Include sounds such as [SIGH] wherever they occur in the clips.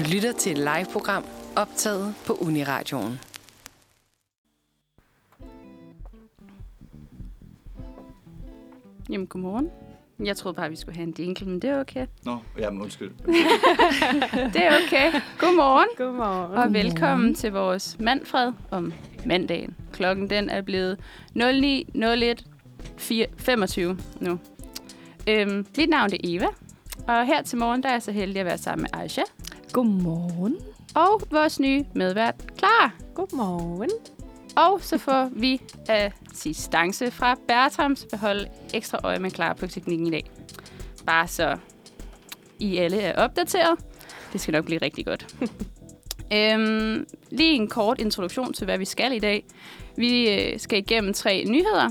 Du lytter til et live-program optaget på Uniradioen. Jamen, godmorgen. Jeg troede bare, vi skulle have en jingle, men det er okay. Nå, jamen undskyld. [LAUGHS] Det er okay. Godmorgen. Godmorgen. Og velkommen til vores Manfred om mandagen. Klokken den er blevet 09.01.25 nu. Øhm, mit navn er Eva, og her til morgen der er jeg så heldig at være sammen med Aisha Godmorgen. og vores nye medvært, Clara. Godmorgen. Og så får vi assistance fra Bertrams beholde ekstra øje med Clara på teknikken i dag. Bare så I alle er opdateret. Det skal nok blive rigtig godt. [LAUGHS] øhm, lige en kort introduktion til, hvad vi skal i dag. Vi øh, skal igennem tre nyheder.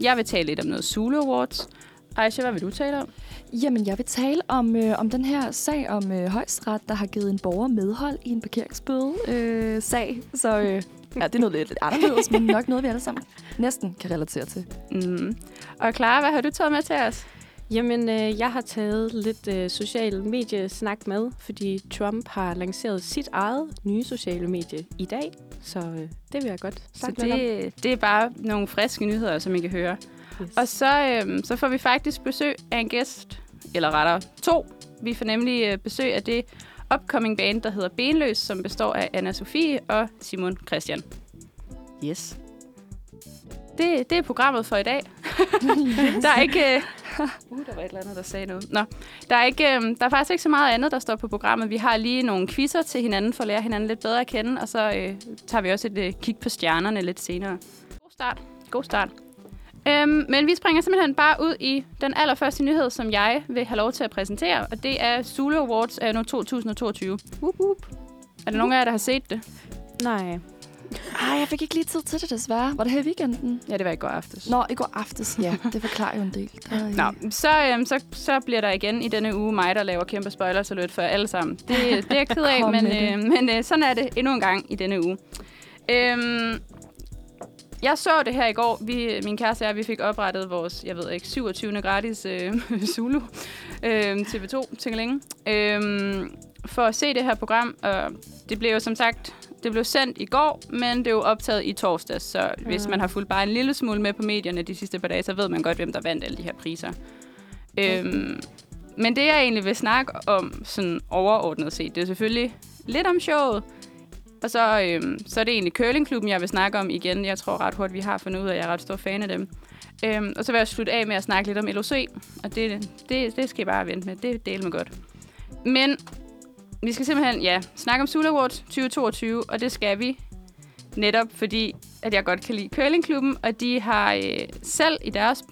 Jeg vil tale lidt om noget Zulu Awards. Aisha, hvad vil du tale om? Jamen, jeg vil tale om, øh, om den her sag om øh, højesteret, der har givet en borger medhold i en parkeringsbøde øh, sag. Så øh, [LAUGHS] ja, det er noget lidt, lidt anderledes, men nok noget, vi alle sammen næsten kan relatere til. Mm. Og Clara, hvad har du taget med til os? Jamen, øh, jeg har taget lidt øh, social mediesnak med, fordi Trump har lanceret sit eget nye sociale medie i dag. Så øh, det vil jeg godt Så snakke lidt om. det, det er bare nogle friske nyheder, som I kan høre. Yes. Og så, øhm, så får vi faktisk besøg af en gæst, eller rettere to. Vi får nemlig øh, besøg af det upcoming band, der hedder Benløs, som består af Anna Sofie og Simon Christian. Yes. Det, det er programmet for i dag. [LAUGHS] der er ikke... Øh... [LAUGHS] Uh, der var et eller andet, der sagde noget. Nå, der er, ikke, øh, der er faktisk ikke så meget andet, der står på programmet. Vi har lige nogle quizzer til hinanden, for at lære hinanden lidt bedre at kende, og så øh, tager vi også et øh, kig på stjernerne lidt senere. God start. God start. Øhm, men vi springer simpelthen bare ud i den allerførste nyhed, som jeg vil have lov til at præsentere, og det er Zulu Awards af nu 2022. Woop, woop. Er der nogen af jer, der har set det? Nej. Ej, jeg fik ikke lige tid til det, desværre. Var det her i weekenden? Ja, det var i går aftes. Nå, i går aftes. Ja, det forklarer jo en del. Der, Nå, så, øhm, så, så bliver der igen i denne uge mig, der laver kæmpe spoilers alert for alle sammen. Det, det er jeg ked af, [LAUGHS] men, øh, men øh, sådan er det endnu en gang i denne uge. Øhm, jeg så det her i går. Vi, min kæreste og jeg, vi fik oprettet vores, jeg ved ikke, 27. gratis øh, [LAUGHS] Zulu øh, TV2 til længe. Øh, for at se det her program. Og det blev jo som sagt det blev sendt i går, men det er jo optaget i torsdags, så ja. hvis man har fulgt bare en lille smule med på medierne de sidste par dage, så ved man godt, hvem der vandt alle de her priser. Øhm, men det, jeg egentlig vil snakke om sådan overordnet set, det er selvfølgelig lidt om showet, og så, øhm, så er det egentlig curlingklubben, jeg vil snakke om igen. Jeg tror ret hurtigt, vi har fundet ud af, at jeg er ret stor fan af dem. Øhm, og så vil jeg slutte af med at snakke lidt om LOC, og det, det, det skal I bare vente med. Det deler mig godt. Men vi skal simpelthen ja, snakke om Sula Awards 2022, og det skal vi netop fordi, at jeg godt kan lide curlingklubben, og de har øh, selv i deres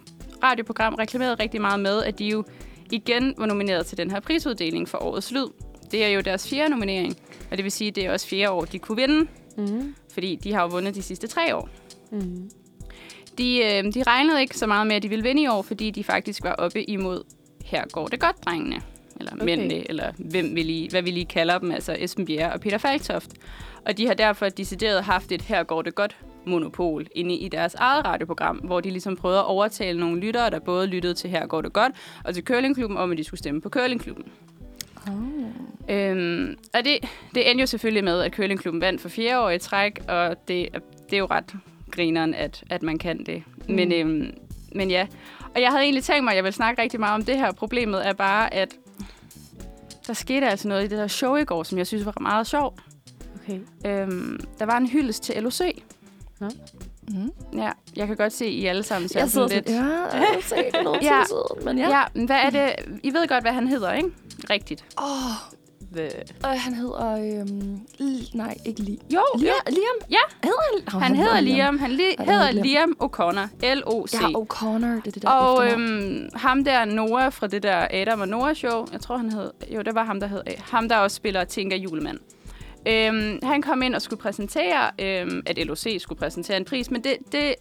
radioprogram reklameret rigtig meget med, at de jo igen var nomineret til den her prisuddeling for årets lyd. Det er jo deres fjerde nominering, og det vil sige, at det er også fjerde år, de kunne vinde, Mm. fordi de har jo vundet de sidste tre år. Mm. De, øh, de regnede ikke så meget med, at de ville vinde i år, fordi de faktisk var oppe imod Her går det godt, drengene. Eller okay. Mændene, eller hvem vi lige, hvad vi lige kalder dem, altså Esben Bjerre og Peter Falktoft. Og de har derfor decideret haft et Her går det godt monopol inde i deres eget radioprogram, hvor de ligesom prøvede at overtale nogle lyttere, der både lyttede til Her går det godt, og til Curlingklubben, om at de skulle stemme på Curlingklubben. Oh. Øhm, og det, det endte jo selvfølgelig med, at Curlingklubben vandt for fjerde år i træk, og det, er- det er jo ret grineren, at, at man kan det. Mm. Men, øhm, men ja, og jeg havde egentlig tænkt mig, at jeg ville snakke rigtig meget om det her. Problemet er bare, at der skete altså noget i det der show i går, som jeg synes var meget sjovt. Okay. Øhm, der var en hyldest til LOC. Mm. Ja, jeg kan godt se, at I alle sammen ser Jeg sådan sådan, lidt... ja, jeg har set det noget [LAUGHS] Ja. men ja. Ja, men hvad er det? I ved godt, hvad han hedder, ikke? Rigtigt. Åh, The... øh, han hedder... Øhm, Li- nej, ikke Li. Jo, Liam? Liam? Ja. Hedder han? Oh, Han hedder Liam. Han li- Ja, hedder Liam O'Connor. L-O-C. Ja, O'Connor, det er det der Og øhm, ham der, Noah fra det der Adam og Noah show, jeg tror han hed, jo det var ham der hed, ham der også spiller Tinker Julemand. Øhm, han kom ind og skulle præsentere, øhm, at LOC skulle præsentere en pris, men det, det,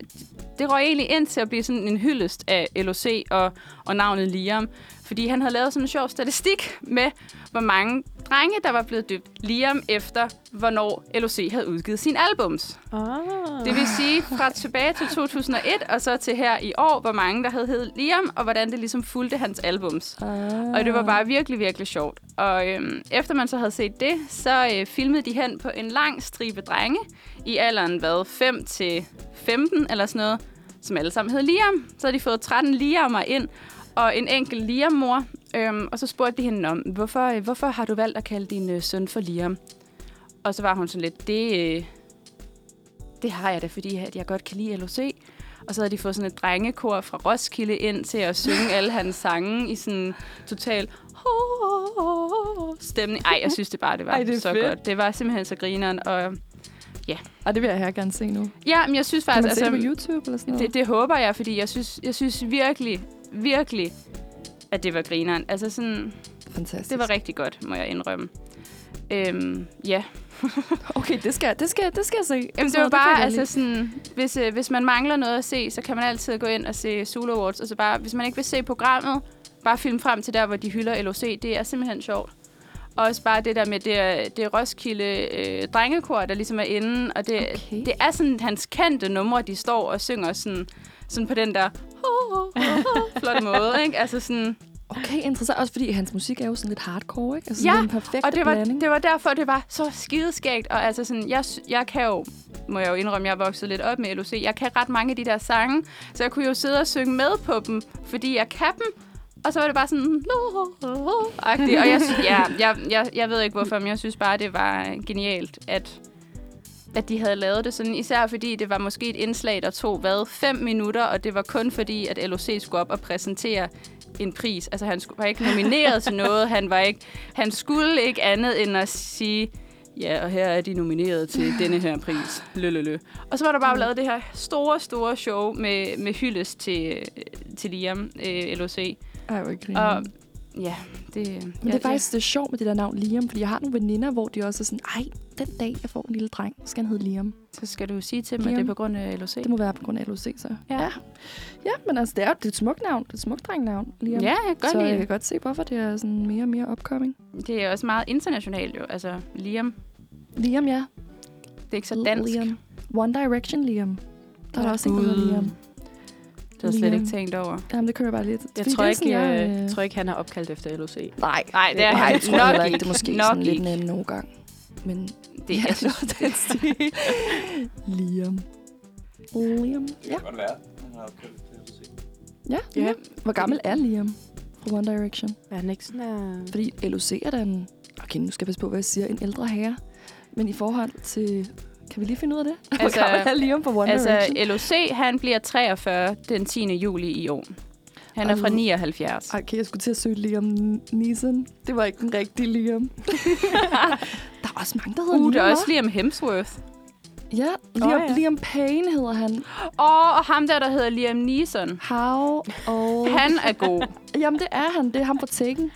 det røg egentlig ind til at blive sådan en hyldest af LOC og, og navnet Liam. Fordi han havde lavet sådan en sjov statistik med, hvor mange drenge, der var blevet døbt Liam efter, hvornår LOC havde udgivet sin albums. Oh. Det vil sige fra tilbage til 2001, og så til her i år, hvor mange der havde heddet Liam, og hvordan det ligesom fulgte hans albums. Ah. Og det var bare virkelig, virkelig sjovt. Og øhm, efter man så havde set det, så øh, filmede de hen på en lang stribe drenge i alderen, hvad, 5 til 15 eller sådan noget, som alle sammen hed Liam. Så havde de fået 13 Liammer ind, og en enkelt Liam-mor. Øhm, og så spurgte de hende om, hvorfor, øh, hvorfor har du valgt at kalde din øh, søn for Liam? Og så var hun sådan lidt, det, øh, det har jeg da, fordi at jeg godt kan lide LOC. Og så havde de fået sådan et drengekor fra Roskilde ind til at synge [LAUGHS] alle hans sange i sådan total stemning. Ej, jeg synes det bare, det var Ej, det så fedt. godt. Det var simpelthen så grineren. Og Ej, det vil jeg her gerne se nu. ja, men jeg synes Kan faktisk... man se det på YouTube eller sådan noget? det, det håber jeg, fordi jeg synes, jeg synes virkelig, virkelig, at det var grineren. Altså sådan, Fantastisk. det var rigtig godt, må jeg indrømme. Øhm, ja, [LAUGHS] Okay, det skal, det skal, det skal jeg se. Jamen, det Sådan var bare, jeg altså sådan, hvis, øh, hvis man mangler noget at se, så kan man altid gå ind og se Zulu Awards. Altså bare, hvis man ikke vil se programmet, bare film frem til der, hvor de hylder LOC. Det er simpelthen sjovt. Og også bare det der med, det det Roskilde øh, drengekor, der ligesom er inde. Og det, Okay. det er sådan hans kendte numre, de står og synger sådan, sådan på den der [LAUGHS] flotte måde, ikke? Altså sådan. Okay, interessant. Også fordi hans musik er jo sådan lidt hardcore, ikke? Altså Ja, sådan en perfekt og det var, blanding. det var derfor, det var så skideskægt. Og altså sådan, jeg, jeg kan jo, må jeg jo indrømme, jeg er vokset lidt op med LOC. Jeg kan ret mange af de der sange, så jeg kunne jo sidde og synge med på dem, fordi jeg kan dem. Og så var det bare sådan... [LAUGHS] agtigt. Og jeg, ja, jeg, jeg, jeg ved ikke hvorfor, men jeg synes bare, det var genialt, at, at de havde lavet det sådan. Især fordi det var måske et indslag, der tog, hvad, fem minutter, og det var kun fordi, at LOC skulle op og præsentere en pris. Altså, han var ikke nomineret til noget. Han, var ikke, han skulle ikke andet end at sige, ja, og her er de nomineret til denne her pris. Lø, lø, lø. Og så var der bare lavet det her store, store show med, med hyldest til, til Liam, øh, LOC. Ej, hvor. Og ja, det... Men det er faktisk det er sjovt med det der navn Liam, fordi jeg har nogle veninder, hvor de også er sådan, ej, den dag, jeg får en lille dreng, skal han hedde Liam. Så skal du sige til dem, at det er på grund af LOC. Det må være på grund af LOC, så. Ja. ja. Ja, men altså, det er jo det er et smukt navn. Det er et smukt drengnavn, Liam. Ja, jeg kan godt så lide jeg kan godt se, hvorfor det er sådan mere og mere upcoming. Det er også meget internationalt jo. Altså, Liam, Liam, ja. det er ikke så dansk. Liam. One Direction Liam. Der er der også en, der hedder. Liam. Det har jeg slet ikke tænkt over. Jamen, det kører bare lidt. Jeg tror, er ikke, sådan, jeg, jeg, jeg tror ikke, han er opkaldt efter LOC. Nej, Nej, det er nej, han jeg tror nok heller ikke. Det er måske Nok sådan lidt ikke. en anden overgang. Men Det, ja, jeg synes, den stil. [LAUGHS] Liam. Liam. Ja. Det kan godt være. Han har opkaldt til LOC. ja. Ja. ja. Hvor gammel er Liam fra One Direction? Er han ikke sådan uh... Fordi LOC er da en... Okay, nu skal jeg passe på, hvad jeg siger. En ældre herre. Men i forhold til... Kan vi lige finde ud af det? Hvor Altså- gammel er Liam fra One Direction? altså, LOC, han bliver 43 den 10. juli i år. Han er fra Og- 79. Ej, okay, jeg skulle til at søge Liam Neeson. Det var ikke den rigtige Liam. [LAUGHS] der er også mange, der hedder Uh, Liam, der er også? Liam Hemsworth. Ja, Liam, Åh, ja. Liam Payne hedder han. Og, og ham der, der hedder Liam Neeson. How old... Han er god. [LAUGHS] Jamen, det er han. Det er ham fra Taken.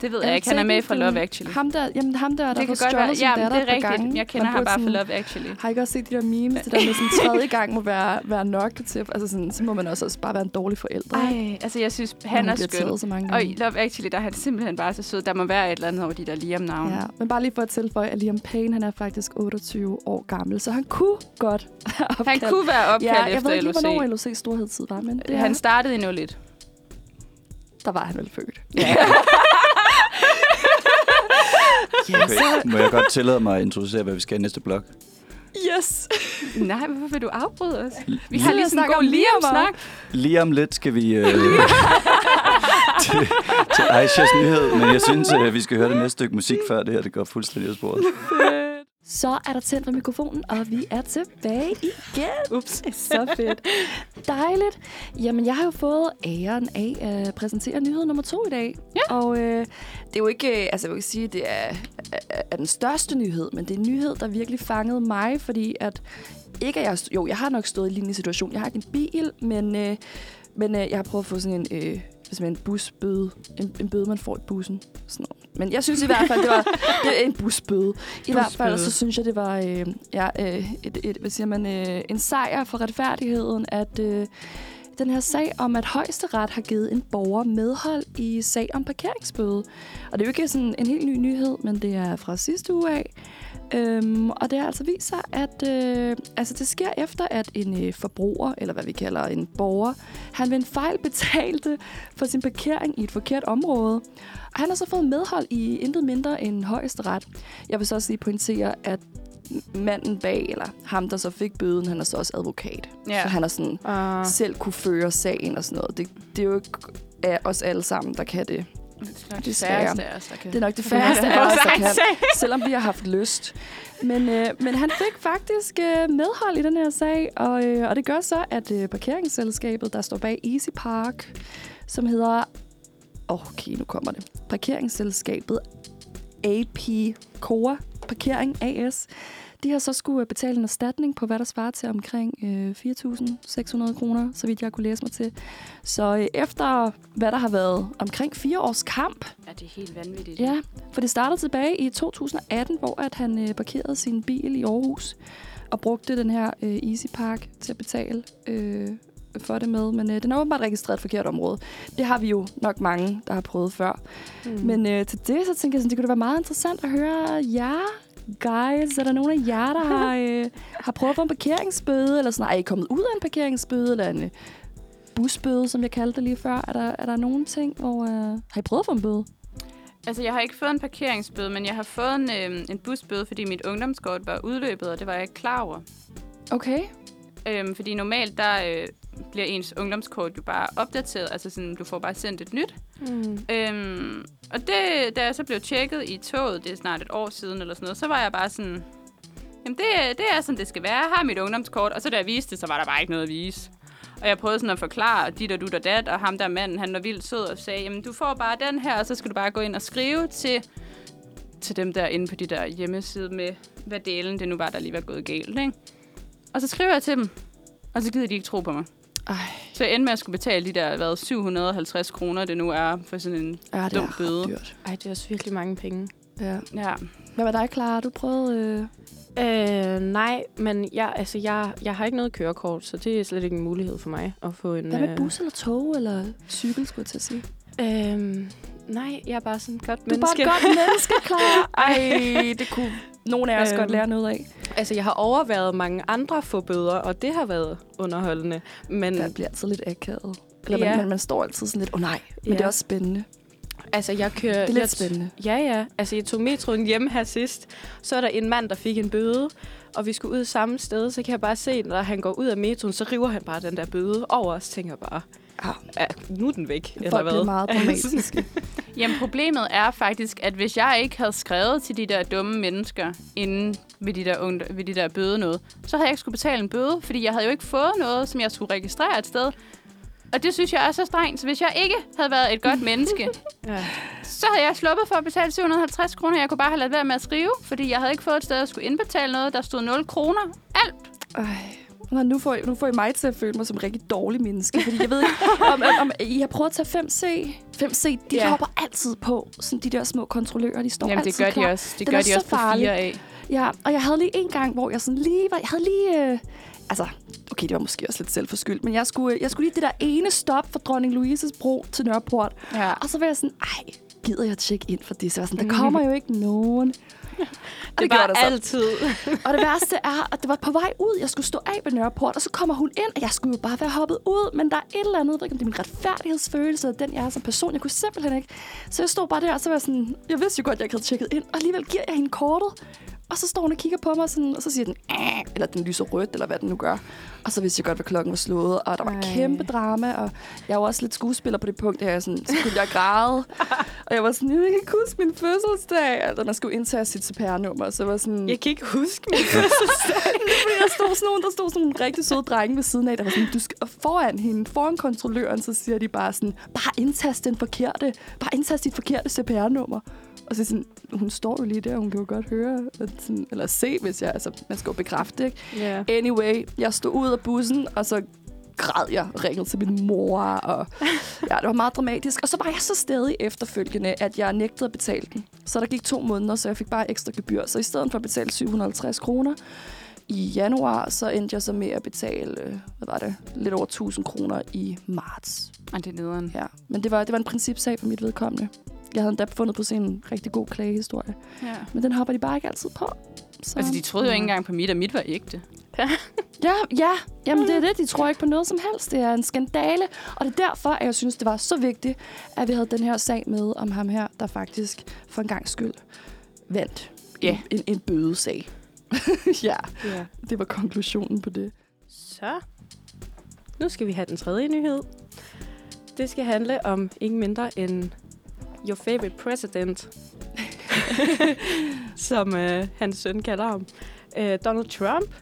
Det ved jeg det ikke. Han er med fra? Love Actually. Ham der, jamen, ham der, der det kan godt være. sin det et er rigtigt. gange. Jeg kender ham bare fra Love Actually. Har I ikke også set de der memes? Det der med sådan [LAUGHS] tredje gang må være, være nok til. Altså sådan, så må man også, også bare være en dårlig forælder. ikke? Ej, altså jeg synes, han er skøn. så mange Og i Love Actually, der er han simpelthen bare så sød. Der må være et eller andet over de der Liam-navne. Ja, men bare lige for at tilføje, at Liam Payne, han er faktisk 28 år gammel, så han kunne godt Han kunne være opkaldt ja, jeg efter ved ikke, LOC. hvornår LOC's storhedstid var, men det Han startede i 01. der var han vel født. Ja. [LAUGHS] Ja, Okay, må jeg godt tillade mig at introducere, hvad vi skal i næste blok? yes. Nej, hvorfor vil du afbryde os? Vi har lige en snakker god om Liam, Liam-snak. Lige om lidt skal vi øh, [LAUGHS] til, til Aishas nyhed, men jeg synes, at vi skal høre det næste stykke musik før det her, det går fuldstændig af sporet. Så er der tændt for mikrofonen, og vi er tilbage igen. Ups. [LAUGHS] Så fedt. Dejligt. Jamen, jeg har jo fået æren af at præsentere nyhed nummer to i dag. Ja. Og øh, det er jo ikke, øh, altså jeg vil ikke sige, det er, er, er den største nyhed, men det er en nyhed, der virkelig fangede mig, fordi at ikke at jeg, jo, jeg har nok stået i en lignende situation. Jeg har ikke en bil, men, øh, men øh, jeg har prøvet at få sådan en, øh, simpelthen en busbøde. En, en bøde, man får i bussen. Sådan noget. Men jeg synes i hvert fald, det var [LAUGHS] det en busbøde. I hvert fald, så synes jeg, det var øh, ja, øh, et, et, hvad siger man, øh, en sejr for retfærdigheden, at, øh, den her sag om, at højesteret har givet en borger medhold i sag om parkeringsbøde. Og det er jo ikke sådan en helt ny nyhed, men det er fra sidste uge af. Øhm, og det har altså vist sig, at øh, altså det sker efter, at en øh, forbruger, eller hvad vi kalder en borger, han ved en fejl betalte for sin parkering i et forkert område. Og han har så fået medhold i intet mindre end højesteret. Jeg vil så også lige pointere, at manden bag, eller ham, der så fik bøden, han er så også advokat. Ja. Så han har sådan Uh, selv kunne føre sagen og sådan noget. Det, det er jo ikke af os alle sammen, der kan det. Det er nok Det færreste af os, der kan. Det er nok det færreste af os, der kan, [LAUGHS] selvom vi har haft lyst. Men, øh, men han fik faktisk øh, medhold i den her sag, og, øh, og det gør så, at øh, parkeringsselskabet, der står bag Easy Park, som hedder... Okay, nu kommer det. Parkeringsselskabet AP Core Parkering AS. De har så skulle betale en erstatning på, hvad der svarer til omkring øh, 4.600 kroner, så vidt jeg kunne læse mig til. Så øh, efter, hvad der har været omkring fire års kamp, Ja, det er helt vanvittigt. Ja, for det startede tilbage i 2018, hvor at han øh, parkerede sin bil i Aarhus og brugte den her øh, Easy Park til at betale øh, for det med. Men øh, den er åbenbart registreret et forkert område. Det har vi jo nok mange, der har prøvet før. mm. Men øh, til det, så tænker jeg, sådan, det kunne da være meget interessant at høre jer, guys. Er der nogen af jer, der har, øh, har prøvet at få en parkeringsbøde? Eller sådan, er I kommet ud af en parkeringsbøde? Eller en øh, busbøde, som jeg kaldte det lige før? Er der, er der nogen ting, hvor... Øh, har I prøvet at få en bøde? Altså, jeg har ikke fået en parkeringsbøde, men jeg har fået en, øh, en busbøde, fordi mit ungdomskort var udløbet, og det var jeg ikke klar over. Okay. Øhm, fordi normalt, der øh, bliver ens ungdomskort jo bare opdateret. Altså, sådan, du får bare sendt et nyt. Mm. Øhm, og det, da jeg så blev tjekket i toget, det er snart et år siden eller sådan noget, så var jeg bare sådan, jamen det, det er sådan, det skal være. Jeg har mit ungdomskort, og så da jeg viste det, så var der bare ikke noget at vise. Og jeg prøvede sådan at forklare dit og du og dat, og ham der manden, han var vildt sød og sagde, jamen du får bare den her, og så skal du bare gå ind og skrive til, til dem der inde på de der hjemmeside med, hvad delen det nu var, der lige var gået galt, ikke? Og så skriver jeg til dem, og så gider de ikke tro på mig. Ej, Så jeg endte med at skulle betale de der, hvad, 750 kroner, det nu er for sådan en ja, det Dum er bøde. dyrt. Ej, det er også virkelig mange penge. Ja. Ja, Hvad var dig, Clara? Du prøvede... Øh... Øh, nej, men jeg, altså, jeg, jeg har ikke noget kørekort, så det er slet ikke en mulighed for mig at få en... Hvad med øh, bus eller tog eller cykel, skulle jeg til at sige? Øh, nej, jeg er bare sådan et godt Du er bare menneske. et godt menneske, [LAUGHS] Clara. Ej, det kunne nogle af os Øhm. godt lære noget af. Altså, jeg har overværet mange andre få bøder, og det har været underholdende. Men Det bliver altid lidt akavet. Eller Ja. man, man, står altid sådan lidt, åh oh, nej, men Ja. det er også spændende. altså, jeg kører... Det er jeg, lidt spændende. Ja, ja. Altså, jeg tog metroen hjem her sidst. Så er der en mand, der fik en bøde, og vi skulle ud samme sted. Så kan jeg bare se, når han går ud af metroen, så river han bare den der bøde over os. Tænker jeg bare, Ah, ja, nu er den væk. eller folk hvad? bliver meget [LAUGHS] dramatiske. Jamen problemet er faktisk, at hvis jeg ikke havde skrevet til de der dumme mennesker inden ved de der, unge, ved de der bøde noget, så havde jeg ikke skulle betale en bøde, fordi jeg havde jo ikke fået noget, som jeg skulle registrere et sted. Og det synes jeg er så strengt. Så hvis jeg ikke havde været et godt menneske, [LAUGHS] Ja. så havde jeg sluppet for at betale 750 kroner. Jeg kunne bare have ladet være med at skrive, fordi jeg havde ikke fået et sted, at skulle indbetale noget. Der stod 0 kroner. Alt. Ej. Nå, nu, får I, nu får I mig til at føle mig som en rigtig dårlig menneske. Fordi jeg ved ikke, om, om, om I har prøvet at tage 5C. 5C, de yeah. hopper altid på. Sådan de der små kontrollører, de står Jamen, det altid gør klar. de også. Det Den gør de så også på farlig. fire af. Ja, og jeg havde lige en gang, hvor jeg sådan lige var... Jeg havde lige... Øh, altså, okay, det var måske også lidt selvforskyldt, men jeg skulle, jeg skulle lige det der ene stop fra Dronning Louises bro til Nørreport. Ja. Og så var jeg sådan, ej, gider jeg tjekke ind for det? Så jeg var sådan, der kommer [LAUGHS] jo ikke nogen. Det, gjorde var altid. Og det værste er, at det var på vej ud. Jeg skulle stå af ved Nørreport, og så kommer hun ind, og jeg skulle jo bare være hoppet ud. Men der er et eller andet, jeg ved ikke, om det er min retfærdighedsfølelse, den jeg er som person. Jeg kunne simpelthen ikke. Så jeg stod bare der, og så var jeg sådan, jeg vidste jo godt, at jeg ikke havde tjekket ind. Og alligevel giver jeg hende kortet. Og så står hun og kigger på mig, sådan, og så siger den, Æh, eller den lyser rødt, eller hvad den nu gør. Og så vidste jeg godt, hvad klokken var slået, og der var Ej. kæmpe drama, og jeg var også lidt skuespiller på det punkt, jeg sådan, så kunne jeg græde. [LAUGHS] og jeg var sådan, jeg kan ikke huske min fødselsdag. Altså, man skulle indtage sit CPR-nummer, så var sådan... Jeg kan ikke huske min [LAUGHS] [LAUGHS] Fordi der stod sådan nogle, der stod sådan nogle rigtig søde drenge ved siden af, der var sådan, du skal og foran hende, foran kontrolløren, så siger de bare sådan, bare indtast den forkerte, bare indtast dit forkerte CPR-nummer. Og så sådan, hun står jo lige der, hun kan jo godt høre, at sådan, eller se, hvis jeg, altså, man skal jo bekræfte, ikke? Ja. Anyway, jeg stod ud af bussen, og så græd jeg og ringede til min mor, og [LAUGHS] ja, det var meget dramatisk. Og så var jeg så stadig efterfølgende, at jeg nægtede at betale den. Så der gik to måneder, så jeg fik bare ekstra gebyr. Så i stedet for at betale 750 kroner i januar, så endte jeg så med at betale, øh, hvad var det, lidt over 1000 kroner i marts. Og det er nederen. Ja, men det var, det var en principsag for mit vedkommende. Jeg havde endda fundet på sådan en rigtig god klagehistorie. Ja. Men den hopper de bare ikke altid på. Så. Altså, de troede jo ikke engang på mit, og mit var ægte. [LAUGHS] Ja, ja. Jamen, det er det. De tror ikke på noget som helst. Det er en skandale. Og det er derfor, at jeg synes, det var så vigtigt, at vi havde den her sag med om ham her, der faktisk for en gang skyld vandt Ja. en, en, en bødesag. [LAUGHS] ja, Ja. det var konklusionen på det. Så, nu skal vi have den tredje nyhed. Det skal handle om ingen mindre end your favorite president, [LAUGHS] som øh, hans søn kalder ham. Øh, Donald Trump.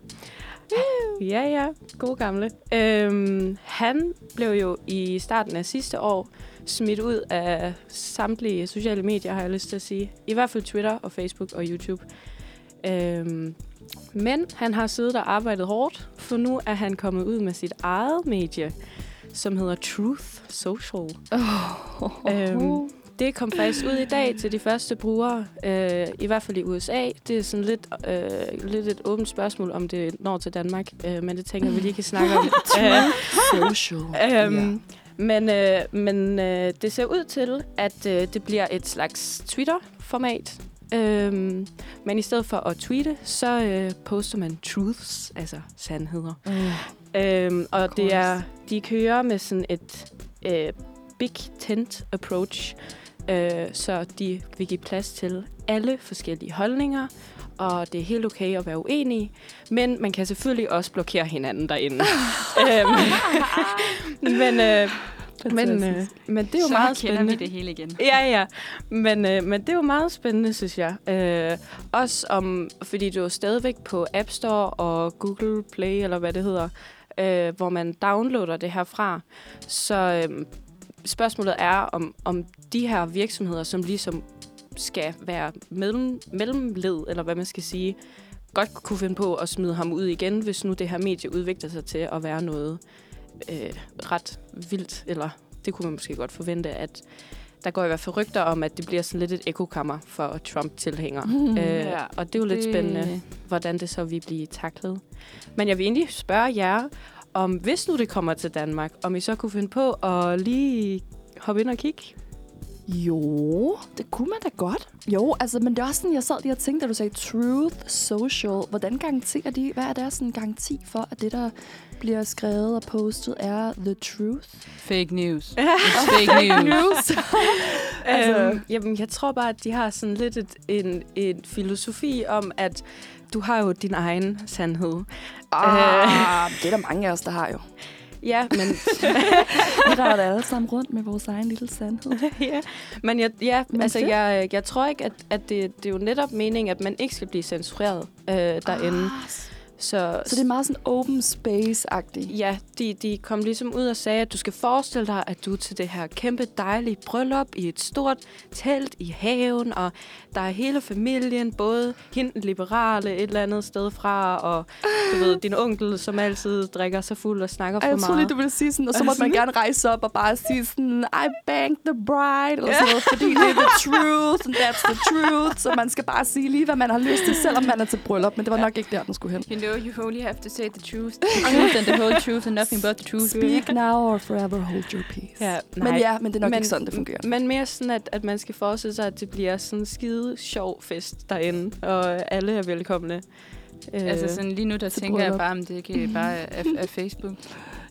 Ja, ja, god gamle. Øhm, han blev jo i starten af sidste år smidt ud af samtlige sociale medier, har jeg lyst til at sige. I hvert fald Twitter og Facebook og YouTube. Øhm, men han har siddet og arbejdet hårdt, for nu er han kommet ud med sit eget medie, som hedder Truth Social. Øhm, det kom faktisk ud i dag til de første brugere, øh, i hvert fald i USA. Det er sådan lidt, øh, lidt et åbent spørgsmål, om det når til Danmark, øh, men det tænker vi lige kan snakke om. [LAUGHS] øh, Social. Øhm, Men, øh, men øh, det ser ud til, at øh, det bliver et slags Twitter-format. Øhm, men i stedet for at tweete, så øh, poster man truths, altså sandheder. Øhm, og det er, de kører med sådan et øh, big tent approach, øh, så de vil give plads til alle forskellige holdninger, og det er helt okay at være uenige, men man kan selvfølgelig også blokere hinanden derinde. [LAUGHS] øhm, men, øh, men, øh, men det er jo så meget kender spændende. vi det hele igen. Ja, ja. Men, øh, men det er jo meget spændende, synes jeg. Øh, også om, fordi du er stadigvæk på App Store og Google Play, eller hvad det hedder, øh, hvor man downloader det her fra. Så øh, spørgsmålet er, om, om de her virksomheder, som ligesom skal være mellem, mellemled, eller hvad man skal sige, godt kunne finde på at smide ham ud igen, hvis nu det her medie udvikler sig til at være noget øh, ret vildt, eller det kunne man måske godt forvente, at der går i hvert fald rygter om, at det bliver sådan lidt et ekokammer for Trump-tilhængere. [LAUGHS] Mm. øh, Ja, og det er jo lidt spændende, hvordan det så vil blive taklet. Men jeg vil egentlig spørge jer, om hvis nu det kommer til Danmark, om I så kunne finde på at lige hoppe ind og kigge? Jo, det kunne man da godt. Jo, altså, men det er også sådan, jeg sad lige og tænkte, da du sagde truth social. Hvordan garanterer de, hvad er der sådan en garanti for, at det, der bliver skrevet og postet, er the truth? Fake news. [LAUGHS] It's fake news. [LAUGHS] Altså, øhm, jamen, jeg tror bare, at de har sådan lidt et, en, en filosofi om, at du har jo din egen sandhed. Ah, det er der mange af os, der har jo. Ja, men, [LAUGHS] Vi render da alle sammen rundt med vores egen lille sandhed. [LAUGHS] ja, men jeg, ja, Men altså, jeg, jeg tror ikke, at, at det, det er jo netop meningen, at man ikke skal blive censureret øh, derinde. Ah, Så, så det er meget sådan open space-agtigt. Ja, de, de kom ligesom ud og sagde, at du skal forestille dig, at du er til det her kæmpe dejlige bryllup i et stort telt i haven, og der er hele familien, både hende liberale et eller andet sted fra, og du ved, din onkel, som altid drikker sig fuld og snakker for jeg troede meget. lige, du ville sige sådan, og så måtte man gerne rejse op og bare sige sådan, I banged the bride, eller sådan noget, fordi det er the truth, and that's the truth. Så man skal bare sige lige, hvad man har lyst til, selvom man er til bryllup, men det var nok ikke der, den skulle hen. You know, you only have to say the truth. The [LAUGHS] truth and the whole truth and nothing but the truth. Speak now or forever hold your peace. Ja, Men ja, men det er nok ikke sådan, det fungerer. Men mere sådan, at, at man skal forestille sig, at det bliver sådan en skide sjov fest derinde, og alle er velkomne. Øh, Altså sådan lige nu, der til tænker jeg bare, om det ikke bare er af Facebook. [LAUGHS]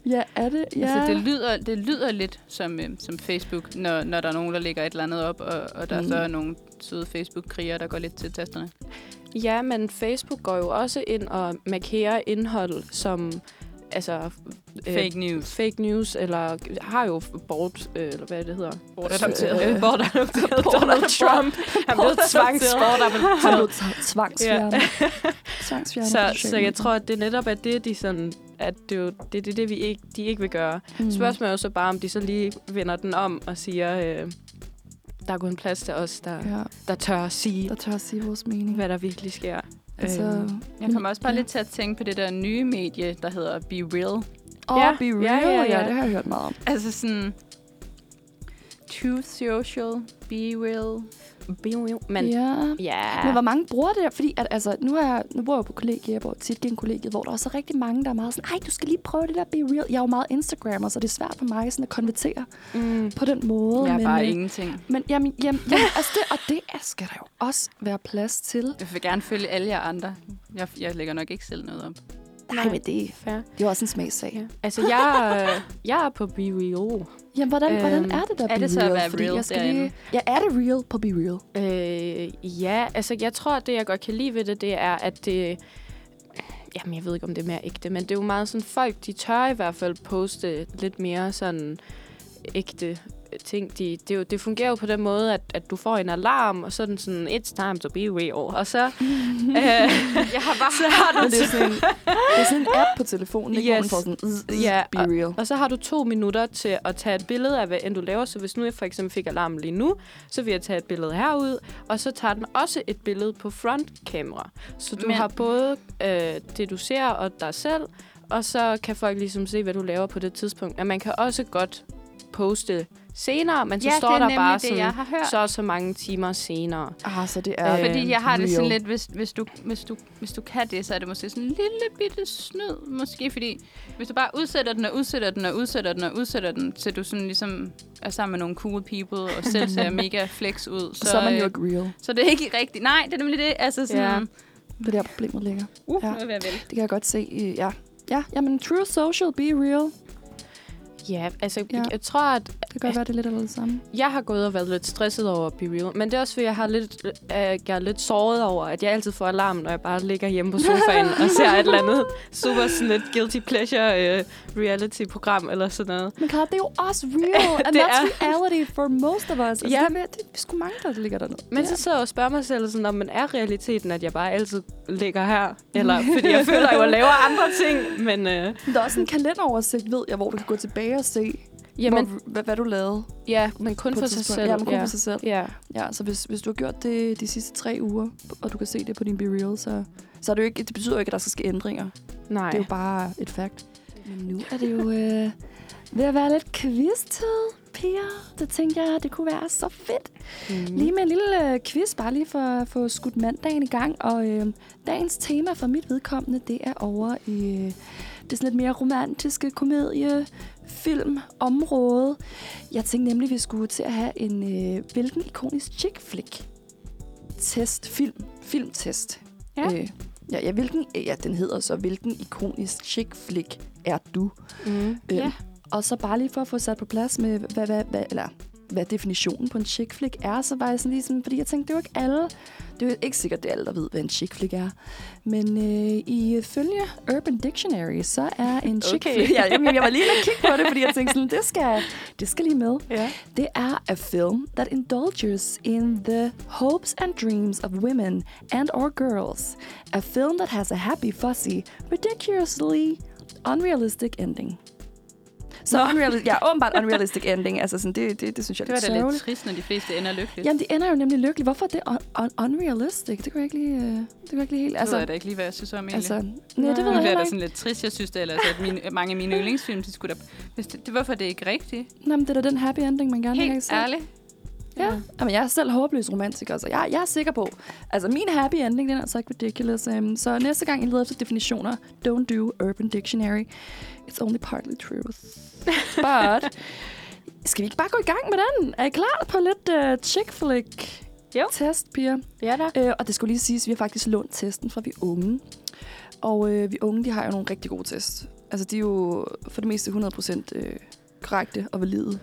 Ja, er det? Ja. Altså, det lyder, det lyder lidt som, øh, som Facebook, når, når der er nogen, der lægger et eller andet op, og, og der mm. så er nogle søde Facebook-krigere, der går lidt til tasterne. Ja, men Facebook går jo også ind og markerer indhold som altså Fake news. fake news eller har jo bort øh, eller hvad det hedder. Bortadopteret. Øh, Bortadopteret. [LAUGHS] Donald Trump. Han blev tvangsbortadopteret. Han blev [LAUGHS] tvangsfjernet. Så, så jeg tror, at det netop er det, de sådan, at det, er jo, det, det er det, vi ikke, de ikke vil gøre. Mm. Spørgsmålet er jo så bare, om de så lige vender den om og siger, øh, der er kun plads til os, der, Ja, der tør at sige, der tør at sige vores mening. hvad der virkelig sker. Altså, Øhm, Jeg kommer også bare Ja. lidt til at tænke på det der nye medie, der hedder Be Real. Åh, Ja, oh, be real, ja, ja, ja, ja, ja. det har jeg hørt meget om. Altså sådan... Truth social, be real. Men ja. ja, Men hvor mange bruger det? Fordi at, altså, nu, er jeg, nu bor jeg på kollegiet, jeg bor tit gennem kollegiet, hvor der også er rigtig mange, der er meget sådan, ej, du skal lige prøve det der Be Real. Jeg er jo meget Instagrammer, så det er svært for mig sådan at konvertere mm, på den måde. Jeg er men, bare øh, ingenting. Men jamen, jamen, jamen altså det, og det er- skal der jo også være plads til. Jeg vil gerne følge alle jer andre. Jeg, jeg lægger nok ikke selv noget op. Nej, men det, fair. det er også en smagssag. Ja. Altså, jeg, jeg er på Be Real. Jamen, hvordan, øhm, hvordan er det der er Be det så Real? at være Fordi real jeg skal derinde? lige, Ja, er det real på Be Real? Øh, ja, altså jeg tror, at det, jeg godt kan lide ved det, det er, at det... Jamen, jeg ved ikke, om det er mere ægte, men det er jo meget sådan, folk, de tør i hvert fald poste lidt mere sådan ægte ting. De, det, jo, det fungerer jo på den måde, at, at du får en alarm, og så er den sådan, it's time to be real. Og så... [LAUGHS] øh, jeg har bare... Så har du det er sådan, det er sådan en app på telefonen, ikke? Hvor man Yes. får sådan, zzz, zzz, Ja, Be Real. Og så har du to minutter til at tage et billede af, hvad end du laver. Så hvis nu jeg for eksempel fik alarmen lige nu, så vil jeg tage et billede herud, og så tager den også et billede på frontkamera. Så du Men- har både øh, det, du ser, og dig selv, og så kan folk ligesom se, hvad du laver på det tidspunkt. Men man kan også godt poste senere, men så ja, står det er der bare det, sådan, jeg har hørt. så så mange timer senere. Ah, så det er Øh, Fordi jeg har det sådan lidt, hvis, hvis, du, hvis, du, hvis du kan det, så er det måske sådan en lille bitte snyd. Måske fordi, hvis du bare udsætter den og udsætter den og udsætter den og udsætter den, til du sådan ligesom er sammen med nogle cool people og selv ser [LAUGHS] mega flex ud. Så, så er man jo øh, ikke real. så det er ikke rigtigt. Nej, det er nemlig det. Altså sådan, Ja. Det er der problemet ligger. uh, Ja. er vælte. Det kan jeg godt se. Ja, ja jamen, true social, be real. Ja, altså, Ja. ja. jeg tror, at Det kan godt være, det er lidt af det samme. Jeg har gået og været lidt stresset over at Be Real, men det er også, fordi jeg, har lidt, øh, jeg er lidt såret over, at jeg altid får alarm, når jeg bare ligger hjemme på sofaen [LAUGHS] og ser et eller andet super sådan lidt guilty pleasure uh, reality-program eller sådan noget. Men Clara, det er jo også real, [LAUGHS] and Det that's reality for most of us. Altså, Ja. det, er, det er sgu mange, der ligger dernede. Men så sidder jeg og spørger mig selv, sådan, om man er realiteten, at jeg bare altid ligger her? Eller, [LAUGHS] fordi jeg føler at jeg laver andre ting, men... Øh, der er også en kalenderoversigt, ved jeg, hvor du kan gå tilbage og se, jamen, hvor, hvad, hvad du lavede. ja, men kun for sig selv. Ja, men kun for sig selv. Ja. Ja, så hvis, hvis du har gjort det de sidste tre uger, og du kan se det på din Be Real, så, så er det jo ikke, det betyder jo ikke, at der skal ske ændringer. Nej. Det er jo bare et fakt. Men nu er det jo øh, ved at være lidt quiz-tid, piger. Det tænker jeg, det kunne være så fedt. Mm. Lige med en lille øh, quiz, bare lige for at få skudt mandagen i gang. Og øh, dagens tema for mit vedkommende, det er over i øh, det sådan lidt mere romantiske komedie, film, område. Jeg tænkte nemlig, at vi skulle til at have en øh, hvilken ikonisk chick flick test, film, filmtest. Ja. Øh, ja, ja, hvilken, ja, den hedder så, hvilken ikonisk chick flick er du? Mm. Øh, Ja. Og så bare lige for at få sat på plads med, hvad, hvad, hvad, eller, hvad definitionen på en chick flick er, så var jeg sådan ligesom, fordi jeg tænkte, det er jo ikke alle, det er jo ikke sikkert, det er alle, der ved, hvad en chick flick er. Men øh, ifølge Urban Dictionary, så er en chick Okay. flick... Ja, jamen, jeg var lige og kigge på det, fordi jeg tænkte sådan, det skal, det skal lige med. Ja. Det er a film that indulges in the hopes and dreams of women and or girls. A film that has a happy, fuzzy, ridiculously unrealistic ending. Så [LAUGHS] unrealistic, [LAUGHS] ja, åbenbart unrealistic ending. Altså sådan, det, det, det synes jeg Det er var lidt da lidt trist, når de fleste ender lykkeligt. Jamen, de ender jo nemlig lykkeligt. Hvorfor er det un- un- unrealistic? Det kunne jeg ikke lige, øh, det kunne jeg ikke lige helt... Det altså, ved jeg da ikke lige, hvad jeg synes om egentlig. altså, nej, det ved jeg heller det ikke. sådan lidt trist. Jeg synes det ellers, at mine, mange af mine yndlingsfilm, de skulle da... Hvis det, det, hvorfor er det ikke rigtigt? Nå, men det er da den happy ending, man gerne vil have Helt ærligt. Ja. Jamen, jeg er selv håbløs romantiker, så jeg, jeg er sikker på, altså min happy ending, den er altså ikke ridiculous. Um, så næste gang I leder efter definitioner, don't do Urban Dictionary. It's only partly truth. But, skal vi ikke bare gå i gang med den? Er I klar på lidt uh, chick flick Jo. test, piger? Ja da. Øh, og det skulle lige siges, at vi har faktisk lånt testen fra vi unge. Og øh, vi unge, de har jo nogle rigtig gode tests. Altså, de er jo for det meste 100% øh, korrekte og valide.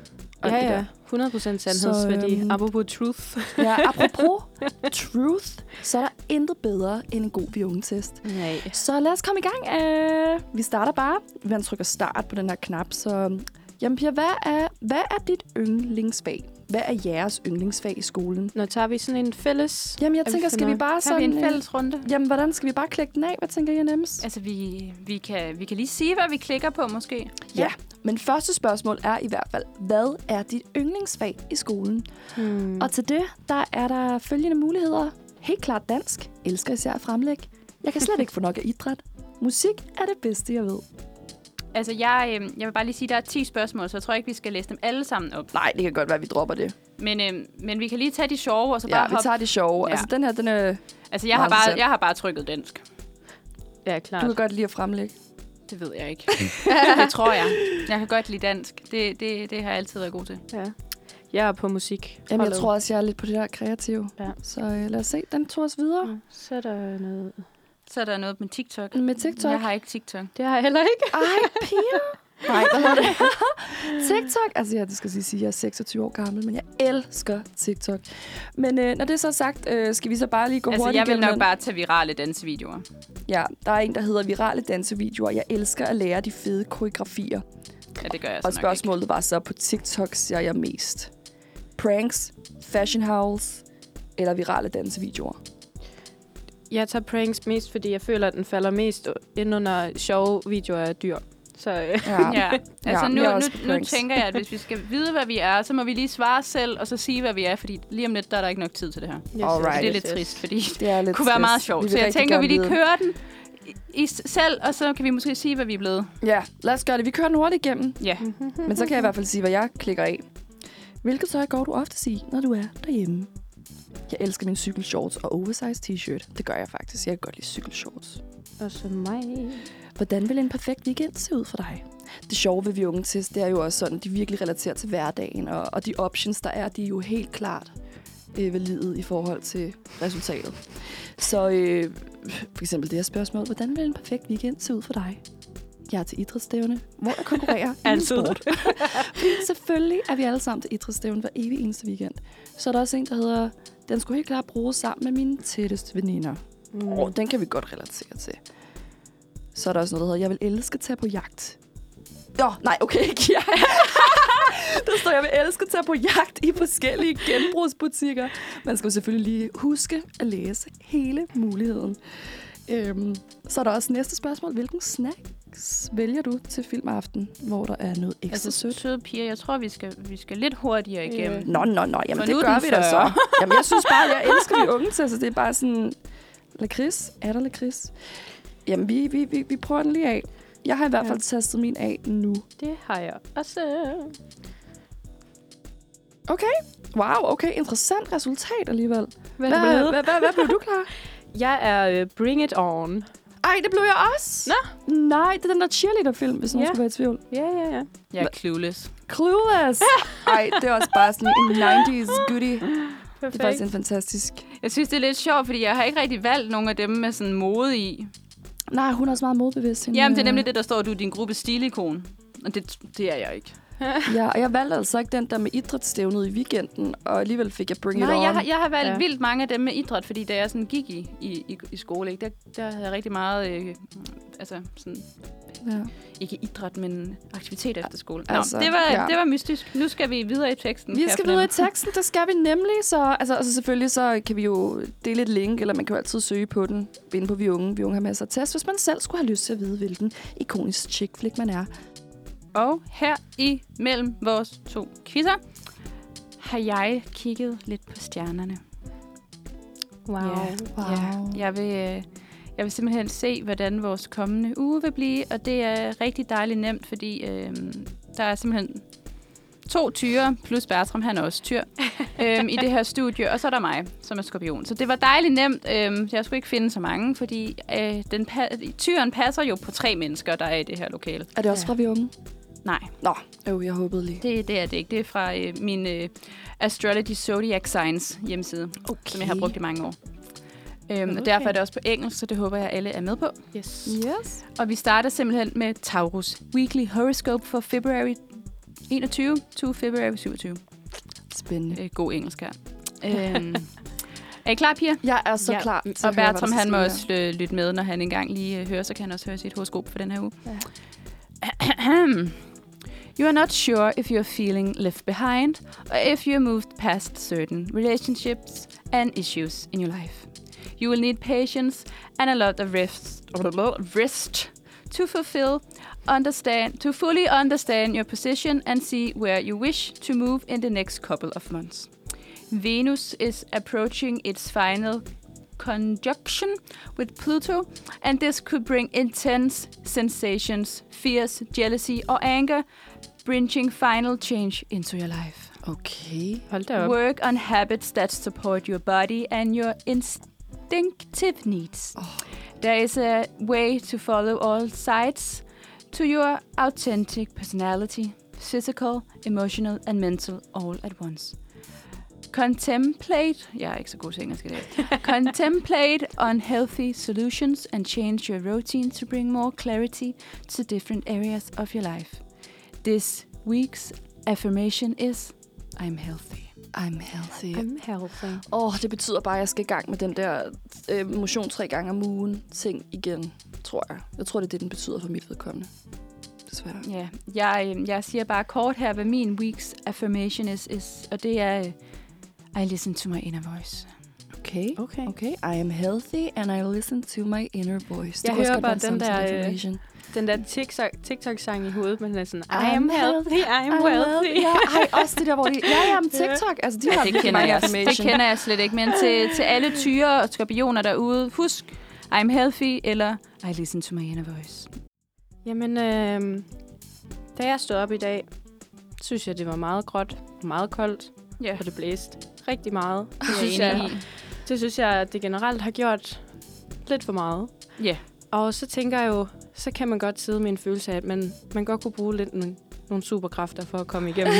Og Ja, alt det ja. 100% sandhedsværdi. Så, øhm, Apropos truth. [LAUGHS] Ja, apropos [LAUGHS] truth, så er der intet bedre end en god vi unge-test. Nej. Så lad os komme i gang. Uh, vi starter bare. Man trykker start på den her knap. Så, jamen Pia, hvad er, hvad er dit yndlingsfag? Hvad er jeres yndlingsfag i skolen? Nå, tager vi sådan en fælles... Jamen, jeg Er vi tænker, skal vi bare Så har vi sådan... en øh, fælles runde. Jamen, hvordan skal vi bare klikke den af? Hvad tænker I nemmest? Altså, vi, vi, kan, vi kan lige sige, hvad vi klikker på, måske. Ja, men første spørgsmål er i hvert fald, hvad er dit yndlingsfag i skolen? Hmm. Og til det, der er der følgende muligheder. Helt klart dansk. Elsker især at fremlægge. Jeg kan slet ikke få nok af idræt. Musik er det bedste, jeg ved. Altså, jeg, øh, jeg vil bare lige sige, at der er 10 spørgsmål, så jeg tror ikke, vi skal læse dem alle sammen op. Nej, det kan godt være, at vi dropper det. Men, øh, men vi kan lige tage de sjove, og så Ja, bare vi hoppe. tager det sjove. Ja. Altså, den her, den er... Altså, jeg har, bare, jeg har bare trykket dansk. Ja, klart. Du kan godt lide at fremlægge. Det ved jeg ikke. [LAUGHS] det tror jeg. Jeg kan godt lide dansk. Det, det, det har jeg altid været god til. Ja. Jeg er på musik. Jamen, jeg tror også, jeg er lidt på det der kreative. Ja. Så øh, lad os se, den tog os videre. Ja, Så er der noget... Så er der noget med TikTok. Med TikTok. Jeg har ikke TikTok. Det har jeg heller ikke. Ej, piger. Nej, hvad hedder det? [LAUGHS] TikTok. Altså, ja, det skal sige, at jeg er 26 år gammel, men jeg elsker TikTok. Men øh, når det er så sagt, øh, skal vi så bare lige gå Altså, hurtigt jeg vil nok den. bare tage virale dansevideoer. Ja, der er en, der hedder virale dansevideoer. Jeg elsker at lære de fede koreografier. Ja, det gør jeg så Og nok spørgsmålet var så, på TikTok ser jeg mest. Pranks, fashion howls eller virale dansevideoer. Jeg tager pranks mest, fordi jeg føler, at den falder mest ind under sjove videoer af dyr. Så øh, Ja. [LAUGHS] Ja, altså nu, er nu, nu tænker jeg, at hvis vi skal vide, hvad vi er, så må vi lige svare selv, og så sige, hvad vi er, fordi lige om lidt, der er der ikke nok tid til det her. yes, Alright. Det er lidt trist, fordi det er lidt kunne være meget sjovt. Så jeg tænker, vi lige vide. kører den i, selv, og så kan vi måske sige, hvad vi er blevet. Ja, lad os gøre det. Vi kører den hurtigt igennem. Ja. Men så kan jeg i hvert fald sige, hvad jeg klikker af. Hvilket tøj går du ofte i, når du er derhjemme? Jeg elsker mine cykelshorts og oversized t-shirt. Det gør jeg faktisk. Jeg kan godt lide cykelshorts. Og så mig. Hvordan vil en perfekt weekend se ud for dig? Det sjove ved vi unge test, det er jo også sådan, de virkelig relaterer til hverdagen, og, og de options, der er, de er jo helt klart øh, validet i forhold til resultatet. Så øh, for eksempel det her spørgsmål, hvordan vil en perfekt weekend se ud for dig? Jeg er til idrætsstævne, hvor jeg konkurrerer i Altid. sport. [LAUGHS] Fordi selvfølgelig er vi alle sammen til idrætsstævne hver evig eneste weekend. Så er der også en, der hedder, den skulle helt klart bruges sammen med mine tætteste veninder. Mm. Oh, den kan vi godt relatere til. Så er der også noget, der hedder, jeg vil elske at tage på jagt. Nå, nej, okay, ikke jagt. [LAUGHS] der står, jeg vil elske at tage på jagt i forskellige genbrugsbutikker. Man skal jo selvfølgelig lige huske at læse hele muligheden. Øhm, så er der også næste spørgsmål. Hvilken snacks vælger du til filmaften, hvor der er noget ekstra Altså, sødt? søde piger, jeg tror, vi skal, vi skal lidt hurtigere igennem. Ja. Nå, nå, nå. Jamen, For det er gør vi da 40. så. Jamen, jeg synes bare, jeg [LAUGHS] elsker de unge til, så det er bare sådan... Lakrids? Er der lakrids? Jamen, vi, vi, vi, vi prøver den lige af. Jeg har i hvert Ja. fald tastet min af nu. Det har jeg også. Okay. Wow, okay. Interessant resultat alligevel. Hvad, Hvad, er hvad, det hvad, hvad, hvad blev du klar? [LAUGHS] Jeg er uh, Bring It On. Ej, det blev jeg også. Nå. Nej, det er den der cheerleader-film, hvis nogen Ja. skulle være i tvivl. Ja, ja, ja. Jeg er clueless. Clueless. [LAUGHS] Ej, det er også bare sådan en 90's goodie. Det er Perfekt. faktisk en fantastisk... Jeg synes, det er lidt sjovt, fordi jeg har ikke rigtig valgt nogen af dem med sådan mode i. Nej, hun er også meget modbevidst. hende, Jamen, det er øh, nemlig det, der står, at du er din gruppe stilikon. Og det, det er jeg ikke. [LAUGHS] Ja, og jeg valgte altså ikke den der med idrætsstævnet i weekenden, og alligevel fik jeg Bring It Nej, On. jeg har, jeg har valgt Ja. vildt mange af dem med idræt, fordi da jeg sådan gik i, i, i, i skole, ikke, der, der havde jeg rigtig meget, øh, altså sådan, Ja. ikke idræt, men aktivitet efter skole. Nå, Altså, det, var, ja. det var mystisk. Nu skal vi videre i teksten. Vi jeg skal videre i teksten, det skal vi nemlig. Så, altså, altså selvfølgelig så kan vi jo dele et link, eller man kan jo altid søge på den inde på Vi Unge. Vi Unge har masser af test, hvis man selv skulle have lyst til at vide, hvilken ikonisk chick flick man er. Og her i mellem vores to quizzer, har jeg kigget lidt på stjernerne. Wow. Ja. Wow. Ja, jeg vil, øh, jeg vil simpelthen se, hvordan vores kommende uge vil blive, og det er rigtig dejligt nemt, fordi øh, der er simpelthen to tyre, plus Bertram, han er også tyr, [LAUGHS] øhm, i det her studie, og så er der mig, som er skorpion. Så det var dejligt nemt. Øhm, jeg skulle ikke finde så mange, fordi øh, den pa- tyren passer jo på tre mennesker, der er i det her lokale. Er det også Ja. fra Vi Unge? Nej, Nå, øv, jeg håbede lige. det, det er det ikke. Det er fra øh, min øh, Astrology Zodiac Signs hjemmeside, Okay. som jeg har brugt i mange år. Øhm, Okay. Og derfor er det også på engelsk, så det håber jeg, alle er med på. Yes. Yes. Og vi starter simpelthen med Taurus Weekly Horoscope for February 21 to February 27. Spændende. Øh, god engelsk her. øhm, er I klar, piger? Jeg er så Ja. klar til Og Bertram, han må også øh, lytte med, når han engang lige øh, hører, så kan han også høre sit horoskop for den her uge. Ja. You are not sure if you're feeling left behind or if you're moved past certain relationships and issues in your life. You will need patience and a lot of rest, rest to fulfill, understand, to fully understand your position and see where you wish to move in the next couple of months. Venus is approaching its final conjunction with Pluto, and this could bring intense sensations, fears, jealousy, or anger, bringing final change into your life. Okay. Hold da op. Work on habits that support your body and your instinctive needs. Oh. There is a way to follow all sides to your authentic personality, physical, emotional and mental all at once. Contemplate, jeg er ikke så god til engelsk i dag. [LAUGHS] Contemplate on healthy solutions and change your routine to bring more clarity to different areas of your life. This week's affirmation is I'm healthy. I'm healthy. I'm healthy. Åh, oh, det betyder bare, at jeg skal i gang med den der øh, motion tre gange om ugen ting igen, tror jeg. Jeg tror, det er det, den betyder for mit vedkommende. Desværre. Ja, jeg, øh, jeg siger bare kort her, hvad min week's affirmation is, is og det er, øh, I listen to my inner voice. Okay. Okay. Okay, I am healthy, and I listen to my inner voice. Jeg også hører bare en den der, øh, affirmation. Den der TikTok- TikTok-sang i hovedet, men den er sådan, I I'm am healthy, I'm I'm wealthy. Ja, ej, også det der, hvor de... Ja, ja, men [LAUGHS] TikTok. Altså, de har Det kender, jeg, det kender jeg slet ikke, men til, til alle tyre og skorpioner derude, husk, I'm healthy, eller I listen to my inner voice. Jamen, øh, da jeg stod op i dag, synes jeg, det var meget gråt, meget koldt, Ja, og det blæste rigtig meget. Det synes, jeg, i. det synes jeg, at det generelt har gjort lidt for meget. Ja, Og så tænker jeg jo, så kan man godt sidde med en følelse af, at man, man godt kunne bruge lidt nogle, nogle superkræfter for at komme igennem,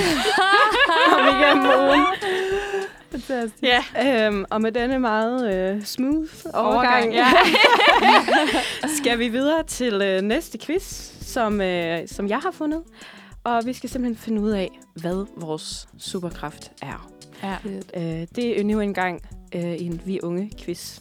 [LAUGHS] komme igennem ugen. Fantastisk. Ja. Øhm, og med denne meget øh, smooth overgang, Overgang, ja. [LAUGHS] skal vi videre til øh, næste quiz, som, øh, som jeg har fundet. Og vi skal simpelthen finde ud af, hvad vores superkraft er. Ja. Øh, det er endnu en gang øh, en Vi Unge quiz.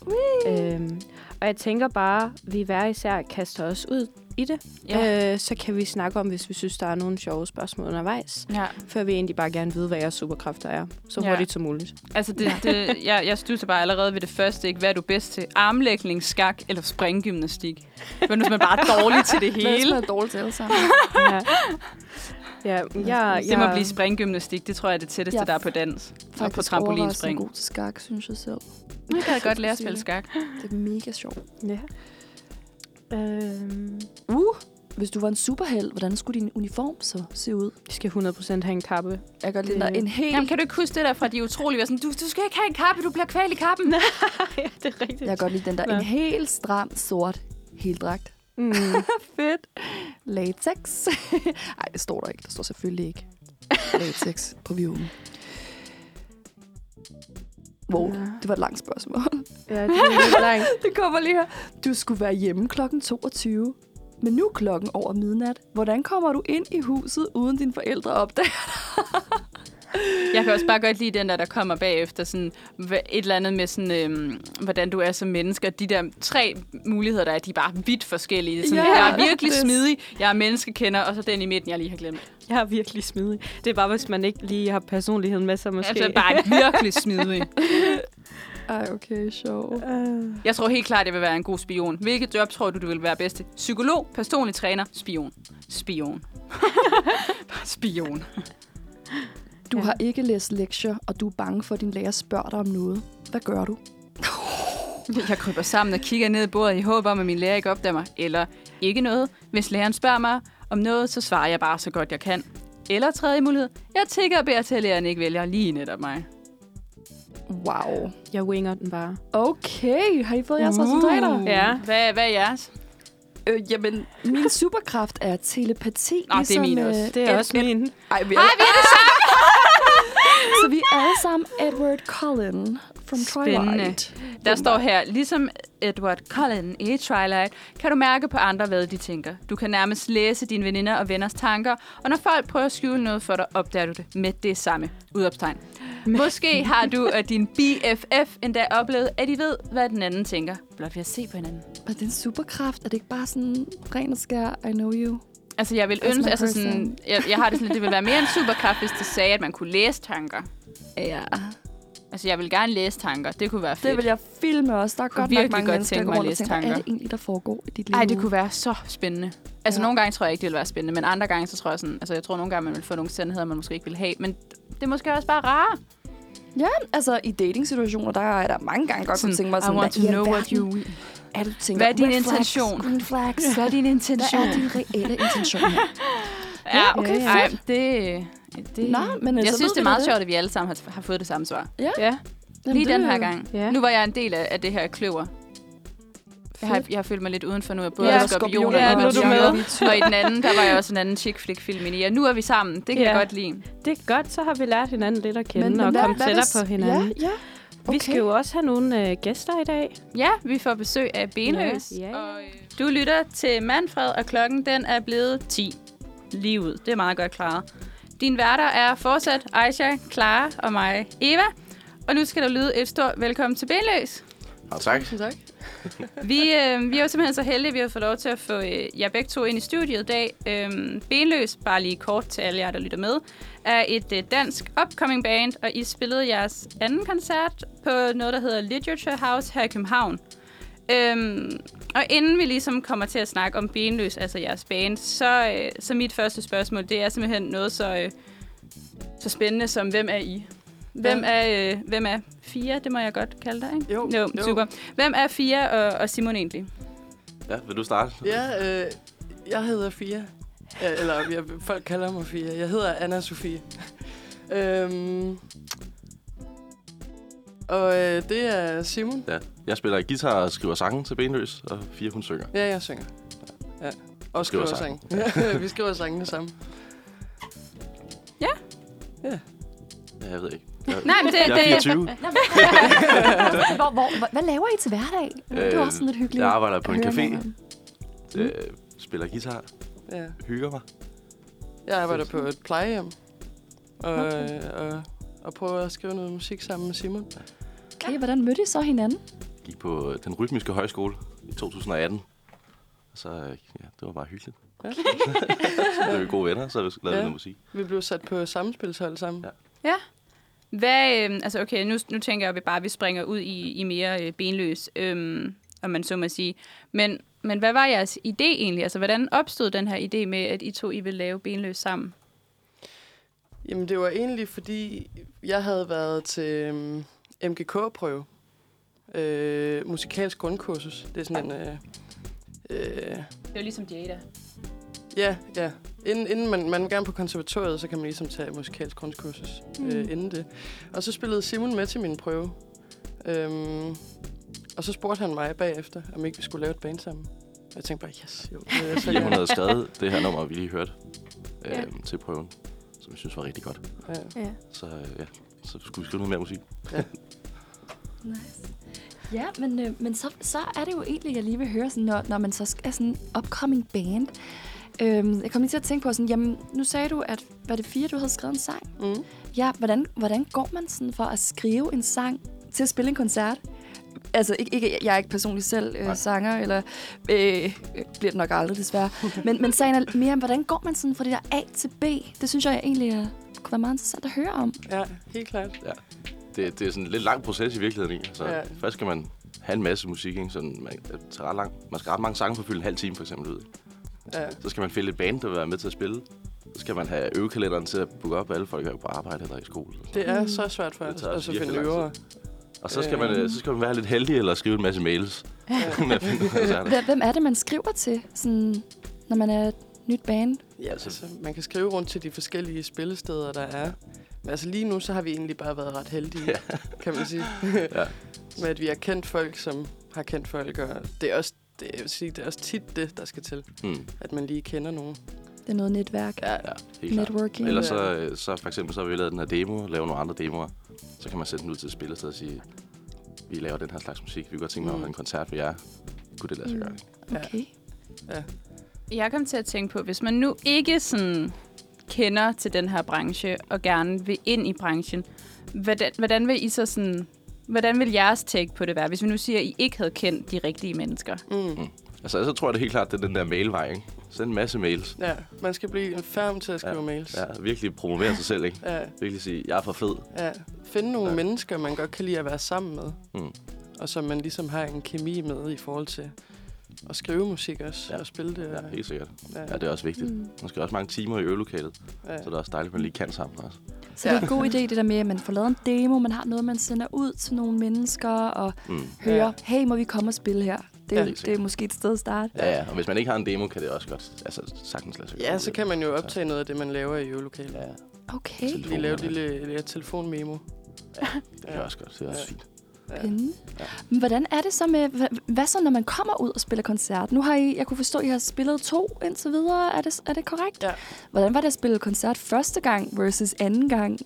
Øhm, og jeg tænker bare, vi hver især kaster os ud i det. Ja. Øh, så kan vi snakke om, hvis vi synes, der er nogle sjove spørgsmål undervejs. ja. Før vi egentlig bare gerne vide, hvad jeres superkræfter er. Så Ja. hurtigt som muligt. Altså, det, det, jeg, jeg studser bare allerede ved det første, ikke? Hvad er du bedst til? Armlægning, skak eller springgymnastik? Men hvis man bare er dårlig til det Hvad er hele. det dårligt til alle sammen? [LAUGHS] ja. Ja, jeg, Det må blive springgymnastik. Det tror jeg er det tætteste, Jeg der er på dans. Og på trampolinspring. overraskende god til skak, synes jeg selv. Nu kan jeg [LAUGHS] godt lære at spille skak. Det er mega sjovt. Ja. Øhm, Uh, hvis du var en superheld, hvordan skulle din uniform så se ud? vi skal 100% have en kappe. Jeg kan godt lide Det- dig en helt... Jamen, kan du ikke huske det der fra de utrolige? var Sådan, du, du skal ikke have en kappe, du bliver kvalt i kappen. [LAUGHS] ja, det er rigtigt. Jeg godt lide den der. Nå. En helt stram, sort heldragt. Mm. [LAUGHS] Fedt. Latex. [LAUGHS] Nej, det står der ikke. Der står selvfølgelig ikke latex på violen. Wow, Ja. det var et langt spørgsmål. ja, det er lidt langt. [LAUGHS] Det kommer lige her. Du skulle være hjemme klokken 22. Men nu er klokken over midnat. Hvordan kommer du ind i huset, uden dine forældre opdager? Jeg kan også bare godt lide den der, der kommer bagefter. Sådan, et eller andet med, sådan, øhm, hvordan du er som menneske. De der tre muligheder, der er, de er bare vidt forskellige. Sådan, Ja, jeg er virkelig det- smidig, jeg er menneskekender, og så den i midten, jeg lige har glemt. Jeg er virkelig smidig. Det er bare, hvis man ikke lige har personligheden med sig, måske. Altså bare virkelig smidig. [LAUGHS] Ej, okay, sjov. Jeg tror helt klart, jeg vil være en god spion. Hvilket job tror du, du vil være bedst til? Psykolog, personlig træner, spion. Spion. [LAUGHS] Spion. Du Ja. har ikke læst lektier, og du er bange for, at din lærer spørger dig om noget. Hvad gør du? [LAUGHS] Jeg kryber sammen og kigger ned i bordet i håb om, at min lærer ikke opdager mig. Eller ikke noget. Hvis læreren spørger mig om noget, så svarer jeg bare så godt jeg kan. Eller tredje mulighed. Jeg tænker og beder til, at læreren ikke vælger lige netop mig. Wow. jeg winger den bare. Okay, har I fået jeres resultater? Ja. Hvad, hvad er jeres? Øh, jamen, min superkraft er telepati. Nå, det er min øh, også. Det er også min. Ej, vi er, Ej, vi er det Så vi er alle sammen Edward Cullen from Spændende. Twilight. Der står her, ligesom Edward Cullen i Twilight, kan du mærke på andre, hvad de tænker. Du kan nærmest læse dine veninder og venners tanker, og når folk prøver at skjule noget for dig, opdager du det med det samme. Udopstegn. Måske har du og din BFF endda oplevet, at I ved, hvad den anden tænker, blot ved at se på hinanden. Er det en superkraft? Er det ikke bare sådan ren og skær, I know you? Altså, jeg vil That's ønske, altså sådan, jeg, jeg har det sådan, det ville være mere en superkraft, hvis det sagde, at man kunne læse tanker. Ja. Altså, jeg vil gerne læse tanker. Det kunne være fedt. Det vil jeg filme også. Der er godt nok mange godt mennesker, der går rundt og tænker, hvad er tanker. det egentlig, der foregår i dit liv? Ej, det kunne være så spændende. Altså, Ja. nogle gange tror jeg ikke, det ville være spændende, men andre gange, så tror jeg sådan, altså, jeg tror nogle gange, man vil få nogle sandheder, man måske ikke vil have, men det er måske også bare rare. Ja, altså i dating-situationer, der er der mange gange godt kunne tænke mig sådan, I want to know what you... er du tænker? Hvad er din Red flags, intention? green flags. Hvad er din Hvad intention? er din reelle intention [LAUGHS] her? Ja, okay, Ej, fedt. det... det Nå, men, jeg så synes, det er meget det. sjovt, at vi alle sammen har, har fået det samme svar. Ja, Jamen, Lige det den er her gang. Ja. Nu var jeg en del af, af det her kløver. Jeg har, jeg har følt mig lidt udenfor nu. Jeg både Ja, ja, skorpioner skorpioner, og er du. Og i den anden, der var jeg også en anden chick flick film i. Og nu er vi sammen. Det kan Ja. jeg godt lide. Det er godt, så har vi lært hinanden lidt at kende Men- og men hvad- komme hvad tættere på hinanden. Ja, ja. Vi skal jo også have nogle øh, gæster i dag. Ja, vi får besøg af Benløs. Ja, ja. Og, øh, du lytter til Manfred, og klokken den er blevet 10. Lige ud. Det er meget godt klaret. Din værter er fortsat Aisha, Clara og mig, Eva. Og nu skal der lyde et stort velkommen til Benløs. Og tak. Tusind tak. Vi, øh, vi er jo simpelthen så heldige, at vi har fået lov til at få øh, jer begge to ind i studiet i dag. Øh, Benløs, bare lige kort til alle jer, der lytter med, er et øh, dansk upcoming band, og I spillede jeres anden koncert på noget, der hedder Literature House her i København. Øhm, og inden vi ligesom kommer til at snakke om Benløs, altså jeres band, så, øh, så mit første spørgsmål, det er simpelthen noget så, øh, så spændende som, hvem er I? Hvem er, øh, hvem er Fia? Det må jeg godt kalde dig, ikke? Jo, jo, jo. super. Hvem er Fia og, og Simon egentlig? Ja, vil du starte? Ja, øh, jeg hedder Fia. Ja, eller jeg, folk kalder mig Fia. Jeg hedder Anna Sofie. [LAUGHS] øhm, og øh, det er Simon. Ja. Jeg spiller guitar og skriver sange til Benløs, og fire hun synger. Ja, jeg synger. Ja. Og skriver, Skriver sang. [LAUGHS] Vi skriver sangene sammen. Ja, jeg ved ikke. Jeg, Nej, men det, jeg er det, 24. hvor, [LAUGHS] hvor, hvor, hvad laver I til hverdag? det er Øh, også sådan lidt hyggeligt. Jeg arbejder på en café, øh, spiller guitar, Ja. hygger mig. Jeg arbejder på et plejehjem. Og, øh, og, og prøver at skrive noget musik sammen med Simon. Okay, hvordan mødte I så hinanden? Gik på øh, den rytmiske højskole i 2018. Og så, øh, ja, det var bare hyggeligt. Ja. [LAUGHS] så blev vi gode venner, så lavede vi Ja. noget musik. Vi blev sat på samspilshold sammen. Ja. Hvad, øh, altså okay, nu, nu tænker jeg, at vi bare vi springer ud i, i mere øh, benløs, øh, om man så må sige. Men, men hvad var jeres idé egentlig? Altså, hvordan opstod den her idé med, at I to I ville lave benløs sammen? Jamen, det var egentlig, fordi jeg havde været til um, MGK-prøve. Øh, musikalsk grundkursus. Det er sådan en... Øh, øh, Det var ligesom Jada. Ja, ja. Inden, inden man, man gerne på konservatoriet, så kan man ligesom tage musikalsk grundkursus mm. øh, inden det. Og så spillede Simon med til min prøve. Øhm, og så spurgte han mig bagefter, om ikke vi skulle lave et band sammen. Og jeg tænkte bare, yes, jo. Det er [LAUGHS] så gerne. havde skrevet det her nummer, vi lige hørte øh, Ja. til prøven, som jeg synes var rigtig godt. Ja. Ja. Så, øh, ja, så skulle vi skrive noget mere musik. [LAUGHS] Nice. Ja, men, øh, men så, så er det jo egentlig, jeg lige vil høre, sådan, når, når man så er sådan en upcoming band. Øhm, jeg kom lige til at tænke på, sådan, jamen, nu sagde du, at var det fire, du havde skrevet en sang? Mm. Ja, hvordan, hvordan går man sådan for at skrive en sang til at spille en koncert? Altså, ikke, ikke, jeg er ikke personligt selv øh, Nej. sanger, eller øh, øh, bliver det nok aldrig desværre. [LAUGHS] men, men sagen er mere, hvordan går man sådan fra det der A til B? Det synes jeg egentlig er, kunne være meget interessant at høre om. Ja, helt klart. Det, det er sådan en lidt lang proces i virkeligheden. Ikke? Så Ja. ja. først skal man have en masse musik. Ikke? Sådan, man, det tager ret lang, man skal ret mange sange for at fylde en halv time, for eksempel. Ud. Ja. Så skal man finde et band, der vil være med til at spille. Så skal man have øvekalenderen til at booke op alle folk, der er på arbejde eller i skole. Det er så svært for os at også så finde øvere. Og så skal, man, Øh. øh, så skal man være lidt heldig eller skrive en masse mails. koncerter. [LAUGHS] Hvem- Hvem er det, man skriver til, sådan, når man er et nyt band? Ja, altså, man kan skrive rundt til de forskellige spillesteder, der er. Men altså lige nu, så har vi egentlig bare været ret heldige, ja. kan man sige. Ja. [LAUGHS] Med at vi har kendt folk, som har kendt folk, og det er også, det, jeg vil sige, det er også tit det, der skal til, Hmm. at man lige kender nogen. Det er noget netværk. Ja, Ja, helt klart. Networking. Ellers så, øh, så for eksempel så har vi lavet den her demo, lave nogle andre demoer. Så kan man sætte den ud til et spillested og sige, vi laver den her slags musik, vi kunne godt tænke mig at Mm. holde en koncert for jer. Kunne det lade sig gøre? Okay. Jeg kom til at tænke på, hvis man nu ikke sådan kender til den her branche og gerne vil ind i branchen, hvordan, hvordan vil I så sådan... Hvordan vil jeres take på det være, hvis vi nu siger, at I ikke havde kendt de rigtige mennesker? Mm. Altså, så tror jeg det helt klart, det er den der mailvej, ikke? Send en masse mails. ja, man skal blive en færm til at skrive Ja. mails. Ja, virkelig promovere sig selv, ikke? Ja, Virkelig sige, jeg er for fed. ja. Finde nogle Ja. mennesker, man godt kan lide at være sammen med. Mm. Og som man ligesom har en kemi med i forhold til at skrive musik også, Ja. og spille det. Ja, helt sikkert. ja. Ja, det er også vigtigt. Mm. Man skal også mange timer i øvelokalet, ja. så det er også dejligt, at man lige kan sammen også. Så det er en god idé, det der med, at man får lavet en demo, man har noget, man sender ud til nogle mennesker, og Mm. hører, Ja. hey, må vi komme og spille her? Det, er, Ja. det er måske et sted at starte. Ja, ja. Og hvis man ikke har en demo, kan det også godt altså, sagtens lade sig. Ja, så kan man jo optage noget af det, man laver i øvelokalet. Ja, Okay, Lige lave et lille, lille telefonmemo. det kan også godt. Det er også Ja. fint. Spændende. Men hvordan er det så med, hvad, hvad så, når man kommer ud og spiller koncert? Nu har I, jeg kunne forstå, at I har spillet to indtil videre. Er det, er det korrekt? Ja. Hvordan var det at spille koncert første gang versus anden gang?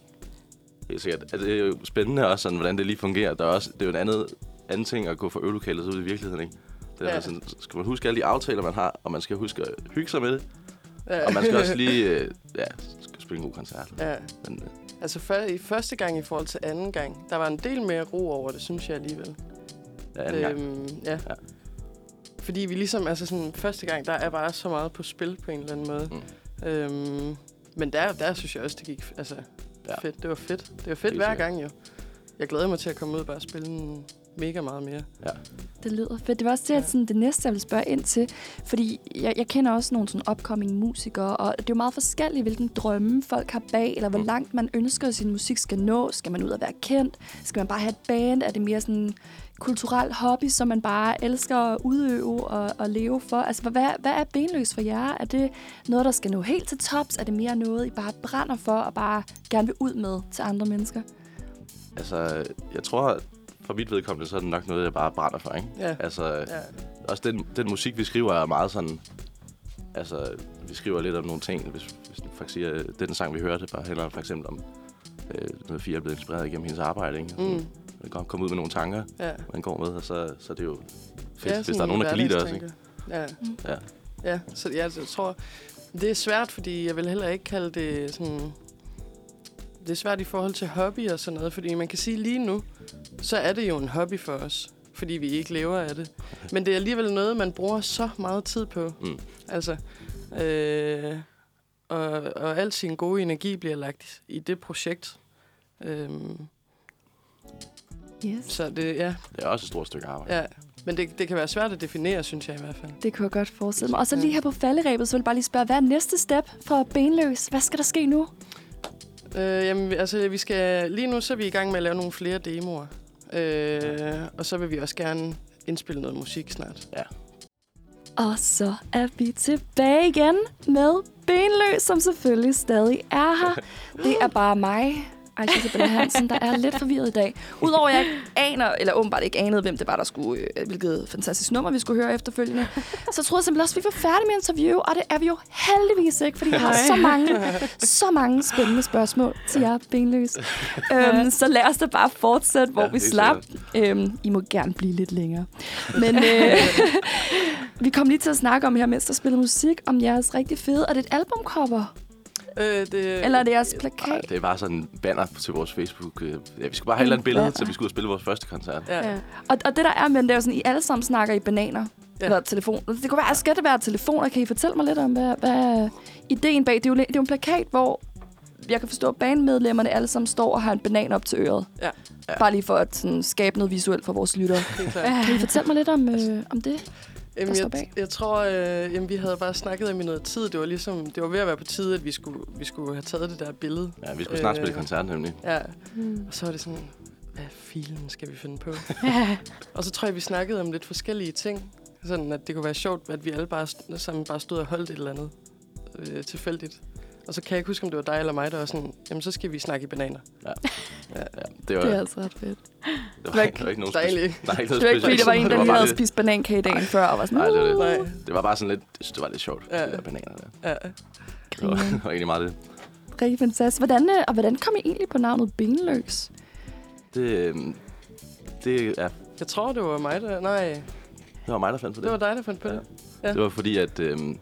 Helt sikkert. Altså, det er jo spændende også, sådan, hvordan det lige fungerer. Der er også, det er jo en andet, anden ting at gå fra øvelokalet ud i virkeligheden, ikke? Det er Ja. ja. sådan, skal man huske alle de aftaler, man har, og man skal huske at hygge sig med det. Ja. Og man skal også lige øh, ja, spille en god koncert. Ja. Men, øh, Altså for, i første gang i forhold til anden gang, der var en del mere ro over det, synes jeg alligevel. ja, anden gang. Øhm, ja. Ja. Fordi vi ligesom, altså sådan, første gang, der er bare så meget på spil på en eller anden måde. Mm. Øhm, men der, der synes jeg også, det gik altså, ja. Fedt. Det var fedt. Det var fedt Helt hver gang jo. Jeg glæder mig til at komme ud og bare spille en mega meget mere. Det lyder fedt. Det var også det, Ja. at sådan, det næste, jeg vil spørge ind til. Fordi jeg, jeg kender også nogle sådan upcoming musikere, og det er jo meget forskelligt, hvilken drømme folk har bag, eller hvor Mm. langt man ønsker, at sin musik skal nå. Skal man ud og være kendt? Skal man bare have et band? Er det mere sådan kulturel hobby, som man bare elsker at udøve og, og leve for? Altså, hvad, hvad er benløs for jer? Er det noget, der skal nå helt til tops? Er det mere noget, I bare brænder for og bare gerne vil ud med til andre mennesker? Altså, jeg tror, for mit vedkommende, så er det nok noget, jeg bare brænder for, ikke? Ja. Altså, Ja. også den, den musik, vi skriver, er meget sådan... Altså, vi skriver lidt om nogle ting. Hvis, hvis siger, øh, den sang, vi hørte, bare handler for eksempel om øh, noget, Fia er blevet inspireret igennem hendes arbejde, ikke? Mm. Man kan komme ud med nogle tanker, Ja. man går med, og så, så er det jo fedt, Ja, hvis der er nogen, der kan lide det også, ikke? Ja. Ja. Ja, så jeg, jeg tror, det er svært, fordi jeg vil heller ikke kalde det sådan... Det er svært i forhold til hobby og sådan noget, fordi man kan sige lige nu, så er det jo en hobby for os, fordi vi ikke lever af det. [LAUGHS] Men det er alligevel noget, man bruger så meget tid på. Mm. Altså, øh, og, og al sin gode energi bliver lagt i det projekt. Øhm, Yes. så det, ja, Det er også et stort stykke arbejde. ja. Men det, det kan være svært at definere, synes jeg i hvert fald. Det kunne jeg godt forestille mig. Og så lige her på falderæbet, så vil jeg bare lige spørge, hvad er næste step for Benløs? Hvad skal der ske nu? Øh, jamen, altså, vi skal, lige nu så er vi i gang med at lave nogle flere demoer. Øh, og så vil vi også gerne indspille noget musik snart. Og så er vi tilbage igen med Benløs, som selvfølgelig stadig er her. Det er bare mig, Aisha Isabella Hansen, der er lidt forvirret i dag. Udover at jeg ikke aner, eller åbenbart ikke anede, hvem det var, der skulle, øh, hvilket fantastisk nummer, vi skulle høre efterfølgende, så troede jeg simpelthen også, at vi var færdige med interview, og det er vi jo heldigvis ikke, fordi jeg har så mange, så mange spændende spørgsmål til jer, Benløs. øhm, så lad os da bare fortsætte, hvor Ja, vi slap. Øhm, I må gerne blive lidt længere. Men øh, vi kom lige til at snakke om her, mens der spillede musik, om jeres rigtig fede, og det er et albumcover, Øh, det, eller er det jeres Ej, plakat? det er bare sådan en banner til vores Facebook. øh, Ja, vi skulle bare have et eller andet billede, så vi skulle ud og spille vores første koncert. Ja. Ja. Og, og det der er, men det er jo sådan, I alle sammen snakker i bananer. Ja. Eller telefon. Det kunne være, skal det være telefoner? Kan I fortælle mig lidt om, hvad, hvad ideen bag? Det er, jo, det er jo en plakat, hvor jeg kan forstå, at bandmedlemmerne alle sammen står og har en banan op til øret. Ja. Ja. Bare lige for at sådan, skabe noget visuelt for vores lyttere. Kan I fortælle mig lidt om, øh, om det? Jamen, står jeg, bag? jeg tror, øh, jamen, vi havde bare snakket om i noget tid. Det var ligesom, det var ved at være på tide, at vi skulle, vi skulle have taget det der billede. Ja, vi skulle snart Øh. spille koncert nemlig. Ja. Mm. Og så var det sådan, hvad filen skal vi finde på? [LAUGHS] og så tror jeg, vi snakkede om lidt forskellige ting. Sådan, at det kunne være sjovt, at vi alle bare, sammen bare stod og holdt et eller andet øh, tilfældigt. Og så kan jeg ikke huske, om det var dig eller mig, der var sådan, jamen så skal vi snakke i bananer. Ja, det var, Det er altså ret fedt. Det var, ikke, det var ikke nogen der er speci- egentlig- Nej, ikke Det noget var ikke, fordi der var en, der Det lige bare havde det- spist banankage dagen før, og var sådan, Nej, det var det. Nej. Det var bare sådan lidt, jeg synes, det var lidt sjovt, Ja. de der bananer der. Ja. Det var, det var egentlig meget det. Rigtig fantastisk. Hvordan, øh, og hvordan kom I egentlig på navnet Benløs? Det, øhm, det, ja, Jeg tror, det var mig, der... Nej, det var mig, der fandt på det. det var dig, der fandt på Ja. det. Ja. Det var fordi, at øhm,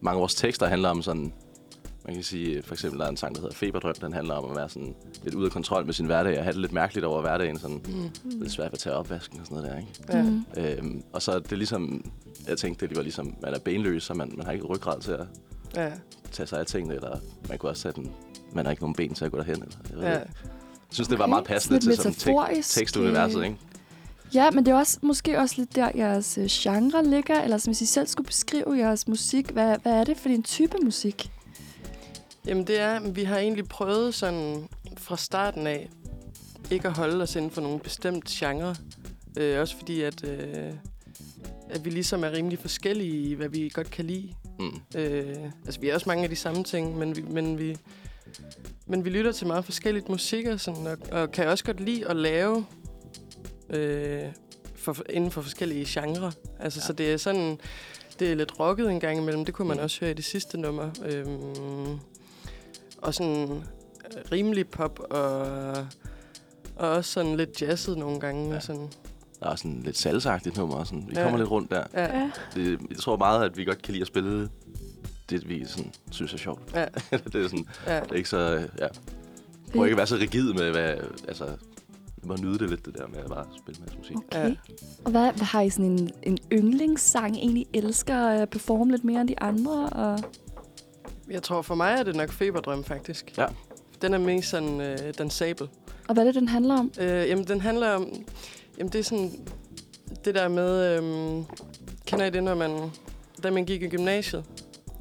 mange af vores tekster handler om sådan... Man kan sige, for eksempel, der er en sang, der hedder Feberdrøm. Den handler om at være sådan lidt ude af kontrol med sin hverdag og have det lidt mærkeligt over hverdagen. Sådan Mm. lidt svært at tage opvasken og sådan noget der, ikke? Ja. Mm. Øhm, og så er det ligesom... Jeg tænkte, det var ligesom, man er benløs, så man, man har ikke ryggrad til at Ja. tage sig af tingene, eller man kunne også sætte den, man har ikke nogen ben til at gå derhen. Eller, jeg, ved ja. ja. jeg synes, det var meget passende til sådan tek- tekstuniverset, øh, ikke? Ja, men det er også måske også lidt der, jeres øh, genre ligger, eller som hvis I selv skulle beskrive jeres musik. Hvad, hvad er det for en type musik? Jamen det er, vi har egentlig prøvet sådan fra starten af, ikke at holde os inden for nogen bestemt genre. Øh, også fordi, at øh, at vi ligesom er rimelig forskellige i, hvad vi godt kan lide. Mm. Øh, altså, vi er også mange af de samme ting, men vi, men vi, men vi lytter til meget forskelligt musik, og, sådan, og, og kan også godt lide at lave øh, for, inden for forskellige genrer. Altså, ja. Så det er sådan, det er lidt rocket en gang imellem. Det kunne man Mm. også høre i det sidste nummer. Øhm, og sådan øh, rimelig pop, og, og også sådan lidt jazzet nogle gange. Ja. Og sådan. Der er sådan lidt salgsagtigt nummer. Sådan. Vi Ja. kommer lidt rundt der. Ja, Ja. Det, jeg tror meget, at vi godt kan lide at spille det, vi sådan, synes er sjovt. ja, [LAUGHS] det er sådan, ja. det er ikke så... Ja. Prøv ikke være så rigid med, hvad... Altså, må nyde det lidt, det der med at bare spille med musik. Okay. Ja. Og hvad, hvad har I sådan en, en yndlingssang, egentlig elsker at performe lidt mere end de andre? Og... Jeg tror, for mig er det nok Feberdrøm, faktisk. Ja. Den er mest sådan øh, dansabel. og hvad er det, den handler om? Øh, jamen, den handler om... Jamen, det er sådan... Det der med... Øh, kender I det, når man... Da man gik i gymnasiet,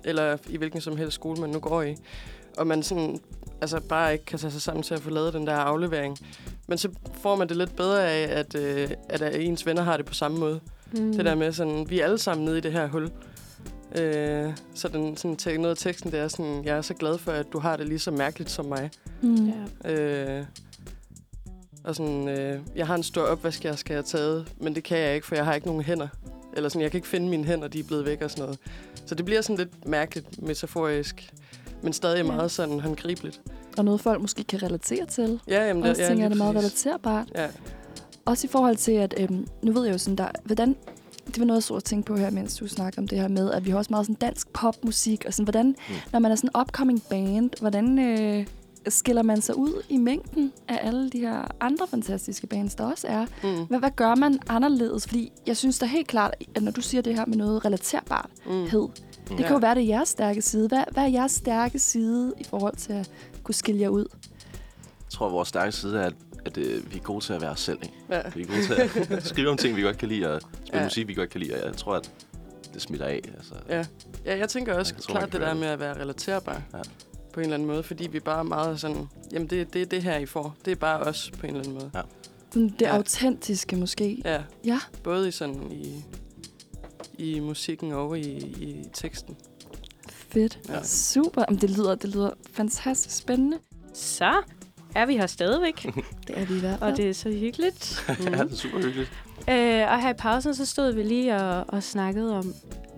eller i hvilken som helst skole, man nu går i, og man sådan... Altså, bare ikke kan tage sig sammen til at få lavet den der aflevering. Men så får man det lidt bedre af, at, øh, at ens venner har det på samme måde. Mm. Det der med sådan, vi er alle sammen nede i det her hul. Øh, så den, sådan, te- noget af teksten, det er sådan, jeg er så glad for, at du har det lige så mærkeligt som mig. Hmm. Ja. Øh, og sådan, øh, jeg har en stor opvask, jeg skal have taget, men det kan jeg ikke, for jeg har ikke nogen hænder. Eller sådan, jeg kan ikke finde mine hænder, de er blevet væk og sådan noget. Så det bliver sådan lidt mærkeligt, metaforisk, men stadig Ja. meget sådan håndgribeligt. Og noget, folk måske kan relatere til. Ja, jamen, Og også ja, tænker jeg, det er meget relaterbart. Ja. Også i forhold til, at øhm, nu ved jeg jo sådan, der, hvordan, det var noget, jeg så og tænkte på her, mens du snakkede om det her med, at vi har også meget sådan dansk popmusik, og sådan, hvordan, mm. når man er sådan en upcoming band, hvordan øh, skiller man sig ud i mængden af alle de her andre fantastiske bands, der også er? Mm. Hvad, hvad gør man anderledes? Fordi jeg synes da helt klart, at når du siger det her med noget relaterbarthed, Mm. det kan jo være, det er jeres stærke side. Hvad, hvad er jeres stærke side i forhold til at kunne skille jer ud? Jeg tror, vores stærke side er, at, at øh, vi er gode til at være os selv. Ikke? Ja. Vi er gode til at [LAUGHS] skrive om ting, vi godt kan lide, og spille Ja. ja. musik, vi godt kan lide. Og jeg tror, at det smitter af. Altså. Ja. ja, jeg tænker også Jeg tror, klart det der gøre med at være relaterbar. Ja. På en eller anden måde, fordi vi bare er meget sådan, jamen det, det er det her, I får. Det er bare os på en eller anden måde. Sådan Det Ja. autentiske måske. Ja, Ja. både i sådan i, i musikken og i, i teksten. Fedt. Ja. Ja. Super. Jamen, det, lyder, det lyder fantastisk spændende. Så er vi her stadigvæk, [LAUGHS] Det er vi i hvert fald. og det er så hyggeligt. [LAUGHS] ja, det er super hyggeligt. Øh, og her i pausen, så stod vi lige og, og snakkede om,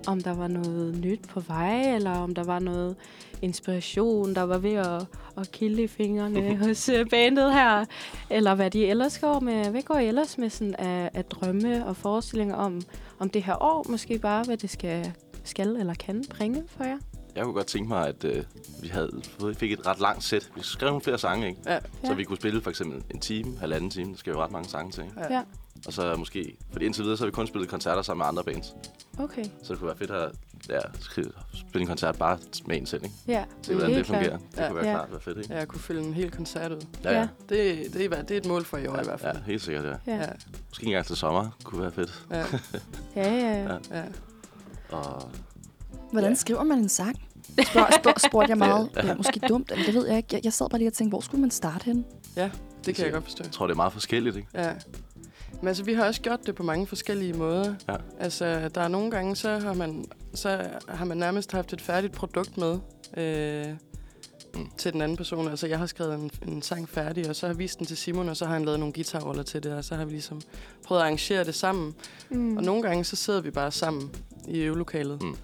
om der var noget nyt på vej, eller om der var noget inspiration, der var ved at, at kilde i fingrene [LAUGHS] hos øh, bandet her. Eller hvad de ellers går med. Hvad går I ellers med sådan af, af drømme og forestillinger om, om det her år? Måske bare, hvad det skal, skal eller kan bringe for jer? Jeg kunne godt tænke mig, at øh, vi havde fået, fik et ret langt sæt. Vi skrev nogle flere sange, ikke? Ja. Så Ja. vi kunne spille for eksempel en time, halvanden time. Der skal jo ret mange sange til. Ikke? Ja. Ja. Og så måske, fordi indtil videre, så har vi kun spillet koncerter sammen med andre bands. Okay. Så det kunne være fedt at ja, skrive, spille en koncert bare med en selv, ikke? Ja, Se, hvordan det fungerer. klart. Det Ja. kunne være Ja. klart være fedt, ikke? Ja, jeg kunne fylde en hel koncert ud. Ja, ja. Ja. Det, det, er, det er et mål for i år i hvert Ja, fald. helt sikkert, ja. Ja. Ja, Måske en gang til sommer kunne være fedt. ja, Ja, ja, ja. Ja. ja. Og Hvordan Ja. skriver man en sang? Spørg, spørg, spurgte jeg meget. [LAUGHS] Det er måske dumt, eller det ved jeg ikke. Jeg, jeg sad bare lige og tænkte, hvor skulle man starte hen? Det kan jeg godt forstå. jeg tror, det er meget forskelligt, ikke? Ja. Men altså, vi har også gjort det på mange forskellige måder. Ja. Altså, der er nogle gange, så har man, så har man nærmest haft et færdigt produkt med øh, Mm. til den anden person. Altså, jeg har skrevet en, en sang færdig, og så har jeg vist den til Simon, og så har han lavet nogle guitarroller til det, og så har vi ligesom prøvet at arrangere det sammen. Mm. Og nogle gange, så sidder vi bare sammen i øvelokalet. Mm.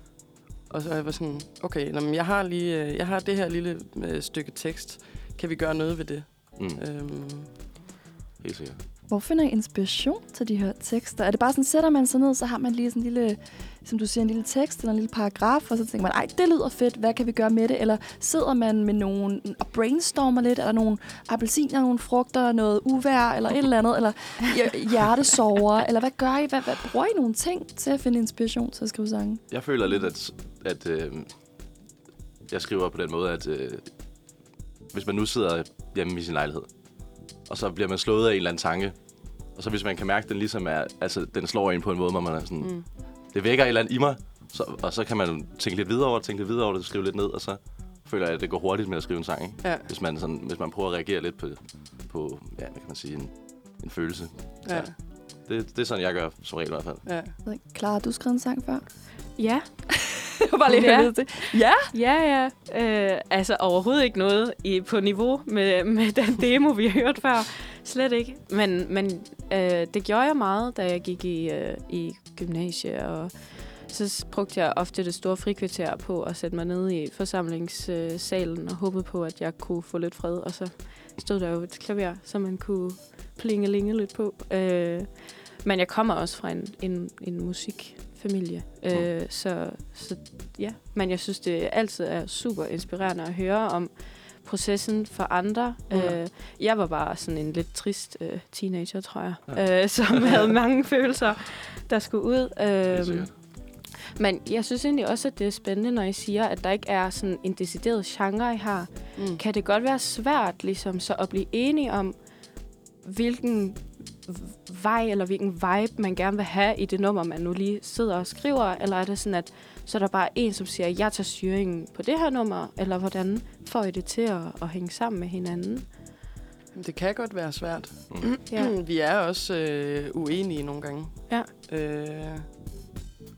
Og så jeg var sådan, okay, nå, men jeg har lige, øh, jeg har det her lille øh, stykke tekst. Kan vi gøre noget ved det? Mm, Øhm, helt sikkert. Hvor finder I inspiration til de her tekster? Er det bare sådan, sætter man sig ned, så har man lige sådan en lille, som du siger, en lille tekst eller en lille paragraf, og så tænker man, ej, det lyder fedt, hvad kan vi gøre med det? Eller sidder man med nogen og brainstormer lidt? eller nogle appelsiner, nogle frugter, noget uvær eller et eller andet? Eller hjertesover? Eller hvad gør I? Hvad, hvad, bruger I nogle ting til at finde inspiration til at skrive sange? Jeg føler lidt, at, at øh, jeg skriver på den måde, at øh, hvis man nu sidder hjemme i sin lejlighed, og så bliver man slået af en eller anden tanke, og så hvis man kan mærke, at den ligesom er, altså den slår en på en måde, hvor man er sådan, mm. det vækker et eller andet i mig, så, og så kan man tænke lidt videre over det, tænke lidt videre over det, skrive lidt ned, og så føler jeg, at det går hurtigt med at skrive en sang, ikke? Ja, Hvis man, sådan, hvis man prøver at reagere lidt på, på ja, hvad kan man sige, en, en følelse. ja. Det, det er sådan, jeg gør som regel i hvert fald. Ja. Clara, har du skrevet en sang før? Ja, [LAUGHS] Var bare lige Ja. ja. til. Ja? ja, ja. Øh, altså overhovedet ikke noget i, på niveau med, med den demo, vi har hørt før. Slet ikke. Men, men øh, det gjorde jeg meget, da jeg gik i, øh, i gymnasiet, og så brugte jeg ofte det store frikvarter på at sætte mig ned i forsamlingssalen og håbede på, at jeg kunne få lidt fred. Og så stod der jo et klaver, som man kunne plingelinge lidt på. Øh, men jeg kommer også fra en, en, en musikfamilie, øh, så, så ja. Men jeg synes, det altid er super inspirerende at høre om processen for andre. Ja. Øh, jeg var bare sådan en lidt trist øh, teenager, tror jeg, ja. øh, som [LAUGHS] havde mange følelser, der skulle ud. Øh, men jeg synes egentlig også, at det er spændende, når I siger, at der ikke er sådan en decideret genre, I har. Mm. Kan det godt være svært ligesom, så at blive enige om, hvilken vej eller hvilken vibe, man gerne vil have i det nummer, man nu lige sidder og skriver? Eller er det sådan, at så er der bare en, som siger, jeg tager styringen på det her nummer? Eller hvordan får I det til at, at hænge sammen med hinanden? Det kan godt være svært. Mm. Ja. [CLEARS THROAT] Vi er også øh, uenige nogle gange. Ja. Øh,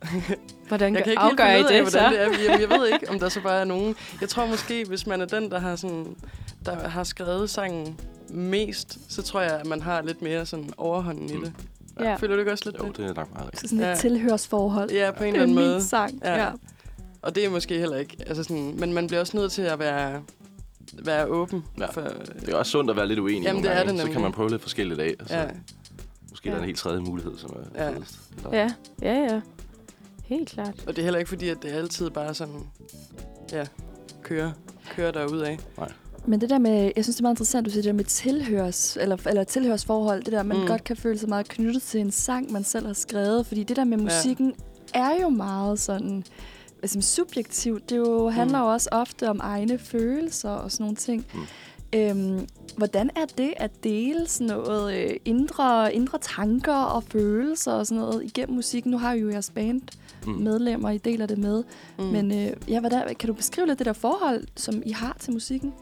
[LAUGHS] Hvordan jeg kan ikke afgør helt I finde af, det, hvordan så? det er. Jamen, jeg ved ikke, om der så bare er nogen... Jeg tror måske, hvis man er den, der har, sådan, der har skrevet sangen mest, så tror jeg, at man har lidt mere sådan overhånden i Mm. det. Ja. Føler du ikke også lidt Jo, det? det er nok meget rigtigt. Så sådan et Ja. tilhørsforhold. Ja, på en Det eller er anden min måde. sang. Ja. Ja. Og det er måske heller ikke... Altså sådan, men man bliver også nødt til at være, være åben. Ja. For, Det er også sundt at være lidt uenig Jamen, nogle det er gange. det Så kan man prøve lidt forskelligt af. Og så ja. måske der er en helt tredje mulighed, som er Ja. fedest. Eller, Ja, ja, ja. Helt klart. Og det er heller ikke fordi, at det er altid bare sådan... Ja, kører, kører derudad. Men det der med, jeg synes, det er meget interessant, du siger det der med tilhørs, eller, eller tilhørsforhold, det der, man Mm. mm. godt kan føle sig meget knyttet til en sang, man selv har skrevet, fordi det der med musikken er jo meget sådan, altså, subjektivt. Det jo, handler jo også ofte om egne følelser og sådan nogle ting. Mm. Øhm, hvordan er det at dele sådan noget øh, indre, indre tanker og følelser og sådan noget igennem musikken? Nu har I jo jeres band mm. medlemmer, I deler det med. Mm. Mm. Men øh, ja, hvordan, kan du beskrive lidt det der forhold, som I har til musikken?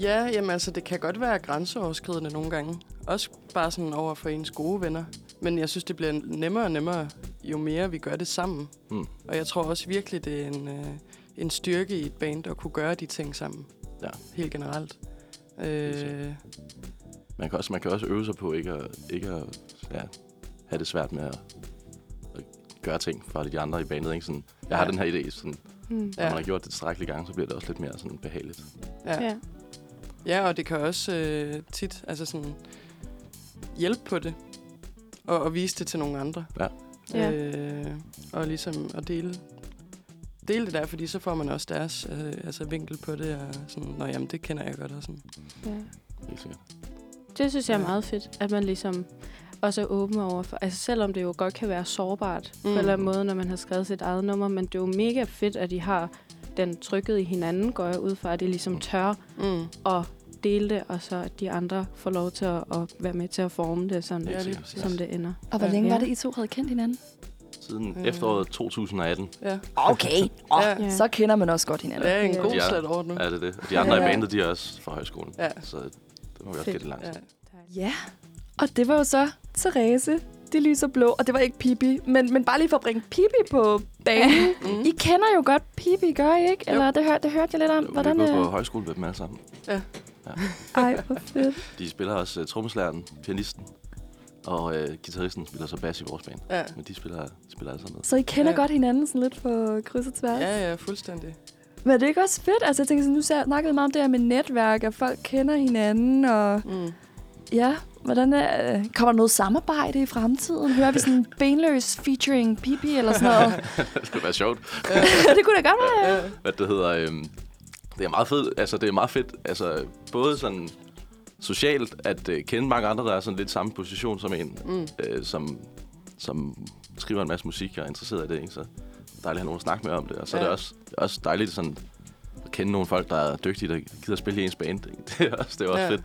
Ja, jamen altså, det kan godt være grænseoverskridende nogle gange. Også bare sådan over for ens gode venner. Men jeg synes, det bliver nemmere og nemmere, jo mere vi gør det sammen. Mm. Og jeg tror også virkelig, det er en, øh, en styrke i et band at kunne gøre de ting sammen. Ja. Helt generelt. Øh, Man kan også, man kan også øve sig på ikke at, ikke at ja, have det svært med at, at gøre ting for de andre i bandet. Ikke? Sådan, jeg har Ja. den her idé, sådan, Mm. når Ja. man har gjort det tilstrækkelige gange, så bliver det også lidt mere sådan behageligt. ja. Ja. Ja, og det kan også øh, tit altså sådan, hjælpe på det. Og, og vise det til nogle andre. Ja. Ja. Øh, og ligesom at dele, dele det der, fordi så får man også deres øh, altså vinkel på det. Og sådan, Nå jamen, det kender jeg godt. Og sådan. ja. Helt sikkert. Det synes jeg er Ja. meget fedt, at man ligesom også er åben over for. Altså selvom det jo godt kan være sårbart mm. på en Mm. eller anden måde, når man har skrevet sit eget nummer, men det er jo mega fedt, at de har den trykket i hinanden, går jeg ud fra, at de ligesom tør Mm. at dele det, og så at de andre får lov til at, at være med til at forme det, sådan, Ja, præcis. som det ender. Og hvor Ja. længe Ja. var det, I to havde kendt hinanden? Siden Øh. efteråret 2018 Ja. Okay. Oh, Ja. Ja. Så kender man også godt Det hinanden. er en Ja. god Ja. slat over nu. er det det. Og de andre Ja. i bandet, de er også fra højskolen. Ja. Så det må vi også gætte langt. Ja. Ja. Og det var jo så Therese, de lyser blå. Og det var ikke Pippi, men, men bare lige for at bringe Pippi på banen. Mm. I kender jo godt Pippi, gør I ikke? Jo. Eller det, hør, det hørte jeg lidt om. Vi Hvordan, er gået øh, på højskole med dem alle sammen. Ej, hvor fedt. De spiller også uh, trommeslæren, pianisten, og uh, guitaristen spiller så bas i vores band. Ja. Men de spiller, spiller alle sammen med. Så I kender Ja. godt hinanden sådan lidt på kryds og tværs? ja, ja, fuldstændig. Men er det ikke også fedt? Altså, jeg tænker, sådan, nu snakkede vi meget om det her med netværk, at folk kender hinanden, og Mm. ja, hvordan er, kommer der noget samarbejde i fremtiden? Hører vi sådan en [LAUGHS] benløs featuring Pippi eller sådan noget? [LAUGHS] det skulle være sjovt. [LAUGHS] det kunne da godt være, ja. Ja. Hvad det hedder, øhm, det er meget fedt, altså det er meget fedt, altså både sådan socialt at øh, kende mange andre, der er sådan lidt samme position som en, Mm. øh, som, som skriver en masse musik og er interesseret i det, ikke? så dejligt at have nogen at snakke med om det. Og så ja. er det også, også dejligt sådan, at kende nogle folk, der er dygtige, der gider spille i ens band. [LAUGHS] Det er også, det er også Ja. fedt.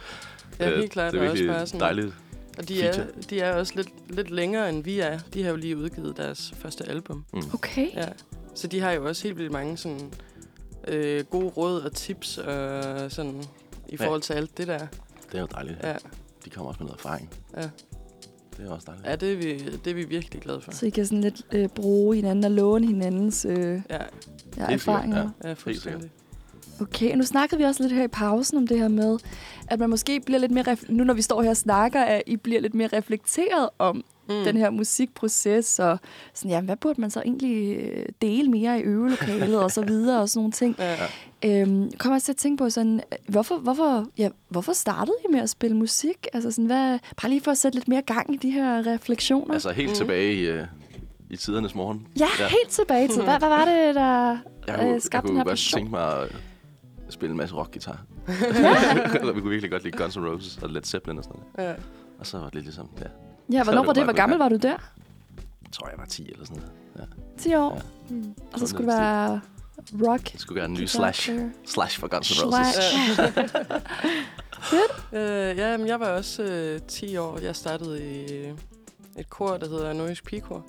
Ja, Øh, helt klart. Det er også virkelig bare sådan, dejligt. Og de er, de er også lidt, lidt længere, end vi er. De har jo lige udgivet deres første album. Mm. Okay. Ja. Så de har jo også helt vildt mange sådan, øh, gode råd og tips og sådan, i Ja. forhold til alt det der. Det er jo dejligt. Ja, De kommer også med noget erfaring. ja. Det er også dejligt. Ja, det er vi, det er vi virkelig glade for. Så I kan sådan lidt øh, bruge hinanden og låne hinandens øh, Ja, ja, erfaringer. ja. ja fuldstændig. Okay, nu snakkede vi også lidt her i pausen om det her med, at man måske bliver lidt mere, ref- nu når vi står her og snakker, at I bliver lidt mere reflekteret om Mm. den her musikproces, og sådan, ja, hvad burde man så egentlig øh, dele mere i øvelokalet, og så [LAUGHS] videre, og sådan nogle ting. Ja. Øhm, kommer jeg til at tænke på sådan, hvorfor, hvorfor, ja, hvorfor startede I med at spille musik? Altså sådan, hvad, bare lige for at sætte lidt mere gang i de her refleksioner. Altså helt Mm. tilbage i, øh, i tidernes morgen. ja, helt tilbage til. Hvad, hvad var det, der Jeg øh, kunne, jeg skabte den kunne her godt passion? tænke mig at spille en masse rockgitar. [LAUGHS] vi kunne virkelig godt lide Guns N' Roses og Led Zeppelin og sådan noget. Ja. Og så var det lidt ligesom, ja, Ja, hvornår det var det? Hvor gammel var du der? jeg tror jeg var 10 eller sådan noget. 10 år? Ja. Mm. Og så skulle det være rock. Det skulle gøre en ny slash. Slash for Guns N' Roses. Slash. [LAUGHS] Øh, ja, men jeg var også øh, 10 år. Jeg startede i øh, et kor, der hedder Nordisk Pigekor.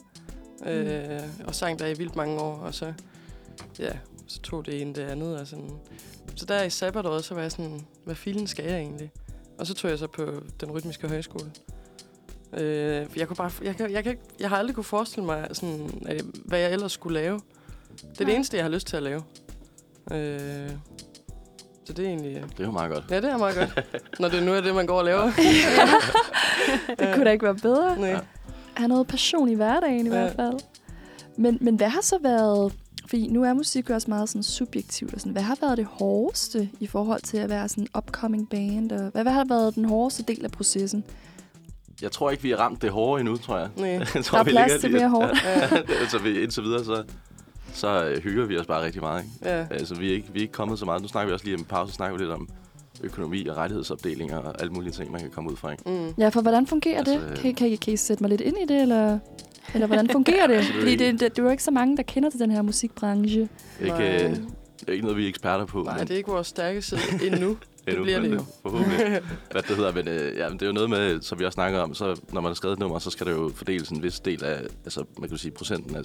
Øh, og sang der i vildt mange år. Og så, ja, så tog det ene det andet. Og sådan. Så der i sabbatåret, så var jeg sådan, hvad filen skal jeg egentlig? Og så tog jeg så på den rytmiske højskole. Øh, jeg, kunne bare, jeg, kan, jeg, kan, ikke- jeg har aldrig kunne forestille mig, sådan, at, hvad jeg ellers skulle lave. Det er det Nej. eneste, jeg har lyst til at lave. Øh, så det er egentlig... Det er jo meget godt. Ja, det er meget godt. Når det nu er det, man går og laver. [LAUGHS] [LAUGHS] Det kunne da ikke være bedre. Nej. Have noget passion i hverdagen i Ja. hvert fald. Men, men hvad har så været... Fordi nu er musik jo også meget sådan subjektivt. Og sådan, hvad har været det hårdeste i forhold til at være sådan en upcoming band? Og hvad, hvad har været den hårdeste del af processen? Jeg tror ikke, vi har ramt det hårde endnu, tror jeg. Nej. [LAUGHS] jeg tror, Der er vi plads ligger til mere hårdt. Ja, [LAUGHS] altså, vi, indtil videre, så, så øh, hygger vi os bare rigtig meget. Ikke? ja. Altså, vi er, ikke, vi er ikke kommet så meget. Nu snakker vi også lige om pause, snakker vi lidt om økonomi og rettighedsopdelinger og alle mulige ting, man kan komme ud fra. Ikke? Mm. Ja, for hvordan fungerer Altså, det? Kan, I- kan, I, kan I sætte mig lidt ind i det, eller, eller hvordan fungerer det? Det Fordi det, det, det er jo ikke så mange, der kender til den her musikbranche. Ikke, øh, det er ikke noget, vi er eksperter på. Nej, men- det er ikke vores stærke side endnu. [LAUGHS] Det endnu, bliver det jo. Forhåbentlig. [LAUGHS] Hvad det hedder, men, øh, ja, men det er jo noget med, som vi også snakker om, så når man har skrevet et nummer, så skal der jo fordeles en vis del af, altså man kan sige procenten af,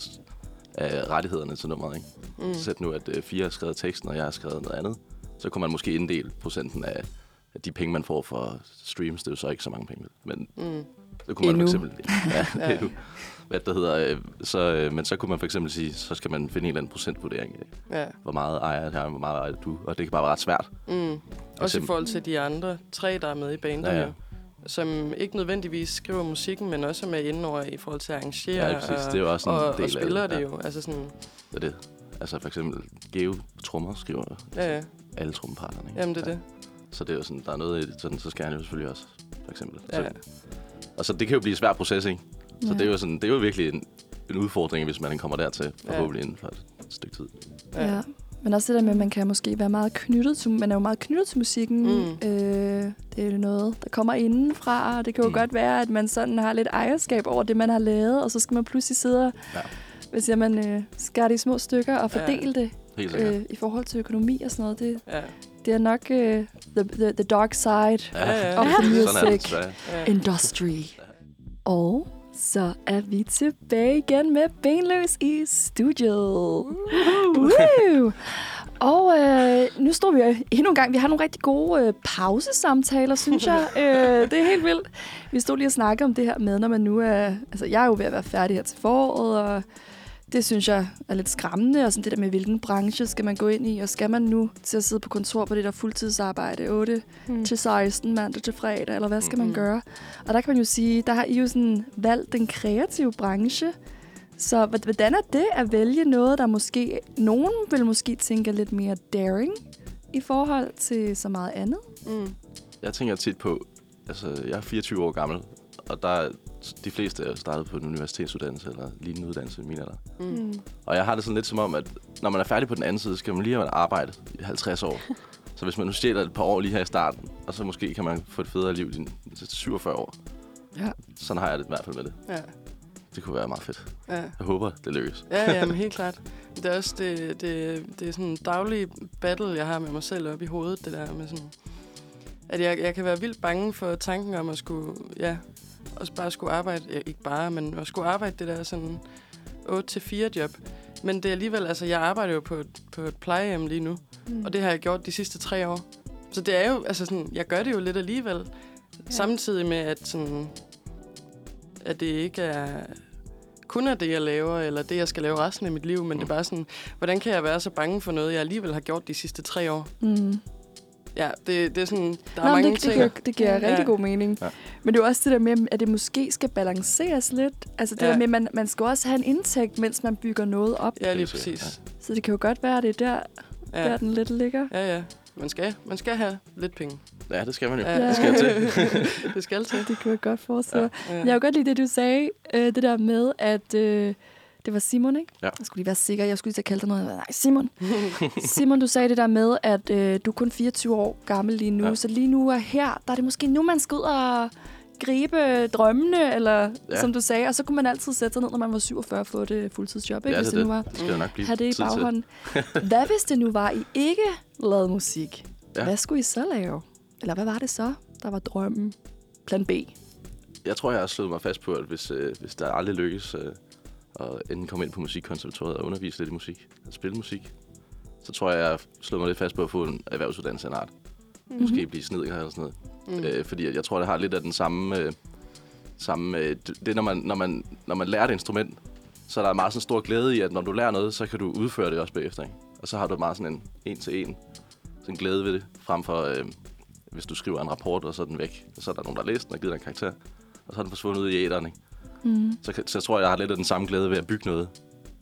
af rettighederne til nummeret. Ikke? Mm. Så sæt nu, at øh, fire har skrevet teksten, og jeg har skrevet noget andet. Så kunne man måske inddele procenten af, af de penge, man får for streams. Det er jo så ikke så mange penge, men Mm. det kunne man Endnu. for eksempel... [LAUGHS] Ja, Ja. Hvad det hedder, øh, så, øh, men så kunne man for eksempel sige, så skal man finde en eller anden procentvurdering af, Ja. hvor meget ejer jeg, hvor meget ejer du, og det kan bare være ret svært. Mm. Også i forhold til de andre tre, der er med i bandet, Ja, ja, som ikke nødvendigvis skriver musikken, men også er med indover i forhold til at arrangere Ja, præcis. og, Det er jo også en og, del og af spiller det, det ja. jo. Altså sådan, Det er det. Altså for eksempel Geo på trommer skriver ja, ja. alle trommeparterne. Ikke? Jamen, det er ja. det. Så det er jo sådan, der er noget i det, sådan, så skal han jo selvfølgelig også, for eksempel. Ja. Så, og så det kan jo blive en svær proces, ikke? Så Ja. det er jo sådan, det er jo virkelig en, en udfordring, hvis man kommer dertil, Ja. forhåbentlig inden for et stykke tid. Ja. Ja. Men også det der med, at man kan måske være meget knyttet til, man er jo meget knyttet til musikken. Mm. Øh, det er jo noget, der kommer indenfra, og det kan jo Mm. godt være, at man sådan har lidt ejerskab over det, man har lavet, og så skal man pludselig sidde og, Ja. hvad siger man, øh, skære det i små stykker og Ja. fordele det Helt sikkert. øh, i forhold til økonomi og sådan noget. Det, Ja. det er nok øh, the, the, the dark side Ja, ja. of the det music ja. industry. Og så er vi tilbage igen med Benløs i studiet. Woo! Og øh, nu står vi øh, endnu en gang. Vi har nogle rigtig gode øh, pausesamtaler, synes jeg. [LAUGHS] øh, det er helt vildt. Vi stod lige og snakkede om det her med, når man nu er... Altså, jeg er jo ved at være færdig her til foråret, og det synes jeg er lidt skræmmende. Og sådan det der med, hvilken branche skal man gå ind i, og skal man nu til at sidde på kontor på det der fuldtidsarbejde 8 Mm. til 16 mandag til fredag, eller hvad skal man Mhm. gøre? Og der kan man jo sige, der har I jo sådan valgt den kreative branche. Så hvordan er det at vælge noget, der måske... Nogen vil måske tænke er lidt mere daring i forhold til så meget andet. Mm. Jeg tænker tit på, altså jeg er 24 år gammel, og der er de fleste er startet på en universitetsuddannelse eller lignende uddannelse i min alder. Mm. Og jeg har det sådan lidt som om, at når man er færdig på den anden side, skal man lige have arbejde i 50 år. [LAUGHS] så hvis man nu stjæler et par år lige her i starten, og så måske kan man få et federe liv i til 47 år. Ja. Sådan har jeg det i hvert fald med det. Ja. Det kunne være meget fedt. Ja. Jeg håber, det lykkes. Ja, ja, men helt [LAUGHS] klart. Det er også det, det, det er sådan en daglig battle, jeg har med mig selv op i hovedet, det der med sådan... At jeg, jeg kan være vildt bange for tanken om at skulle, ja, også bare skulle arbejde, ja, ikke bare, men at skulle arbejde det der sådan 8-4 job. Men det er alligevel, altså jeg arbejder jo på et, på et plejehjem lige nu, Mm. og det har jeg gjort de sidste tre år. Så det er jo, altså sådan, jeg gør det jo lidt alligevel, ja. samtidig med at sådan, at det ikke er kun er det, jeg laver, eller det, jeg skal lave resten af mit liv, men mm. det er bare sådan, hvordan kan jeg være så bange for noget, jeg alligevel har gjort de sidste tre år? Mm. Ja, det, det er sådan, der Nå, er mange det, det, ting. giver, det giver Ja. rigtig god mening. Ja. Men det er jo også det der med, at det måske skal balanceres lidt. Altså det Ja. der med, at man, man skal også have en indtægt, mens man bygger noget op. Ja, lige præcis. Så det kan jo godt være, at det er der, ja. der Ja, den lidt ligger. ja, ja. Man skal, man skal have lidt penge. Ja, det skal man jo. Ja. Det skal til. [LAUGHS] det skal til. [LAUGHS] Det kan jeg godt forestille mig. Ja. Jeg kan godt lide det, du sagde. Øh, det der med, at øh, det var Simon, ikke? Ja. Jeg skulle lige være sikker. Jeg skulle lige kalde dig noget. Nej, Simon. [LAUGHS] Simon, du sagde det der med, at øh, du er kun 24 år gammel lige nu. Ja. Så lige nu og her, der er det måske nu, man skal ud og gribe drømmene, eller ja. Som du sagde. Og så kunne man altid sætte sig ned, når man var 47 og få det fuldtidsjob, ikke? Ja, hvis det er det nu det. var. Det skal nok blive Have det i baghånden. Hvad [LAUGHS] hvis det nu var, I ikke lavede musik? Ja. Hvad skulle I så lave? Eller hvad var det så, der var drømmen? Plan B. Jeg tror, jeg har slået mig fast på, at hvis, øh, hvis der aldrig lykkes øh, at enten komme ind på musikkonservatoriet og undervise lidt i musik, at spille musik, så tror jeg, jeg slået mig lidt fast på at få en erhvervsuddannelse af en art. Mm-hmm. Måske blive snedker eller sådan noget. Mm. Øh, fordi jeg tror, det har lidt af den samme... Øh, samme øh, det når man, når, man, når man lærer et instrument, så er der meget sådan stor glæde i, at når du lærer noget, så kan du udføre det også bagefter. Ikke? Og så har du meget sådan en en-til-en sådan glæde ved det, frem for øh, hvis du skriver en rapport, og så er den væk. Og så er der nogen, der har læst den og givet dig en karakter, og så er den forsvundet ud i æderen. Ikke? Mm. Så, så jeg tror jeg, jeg har lidt af den samme glæde ved at bygge noget,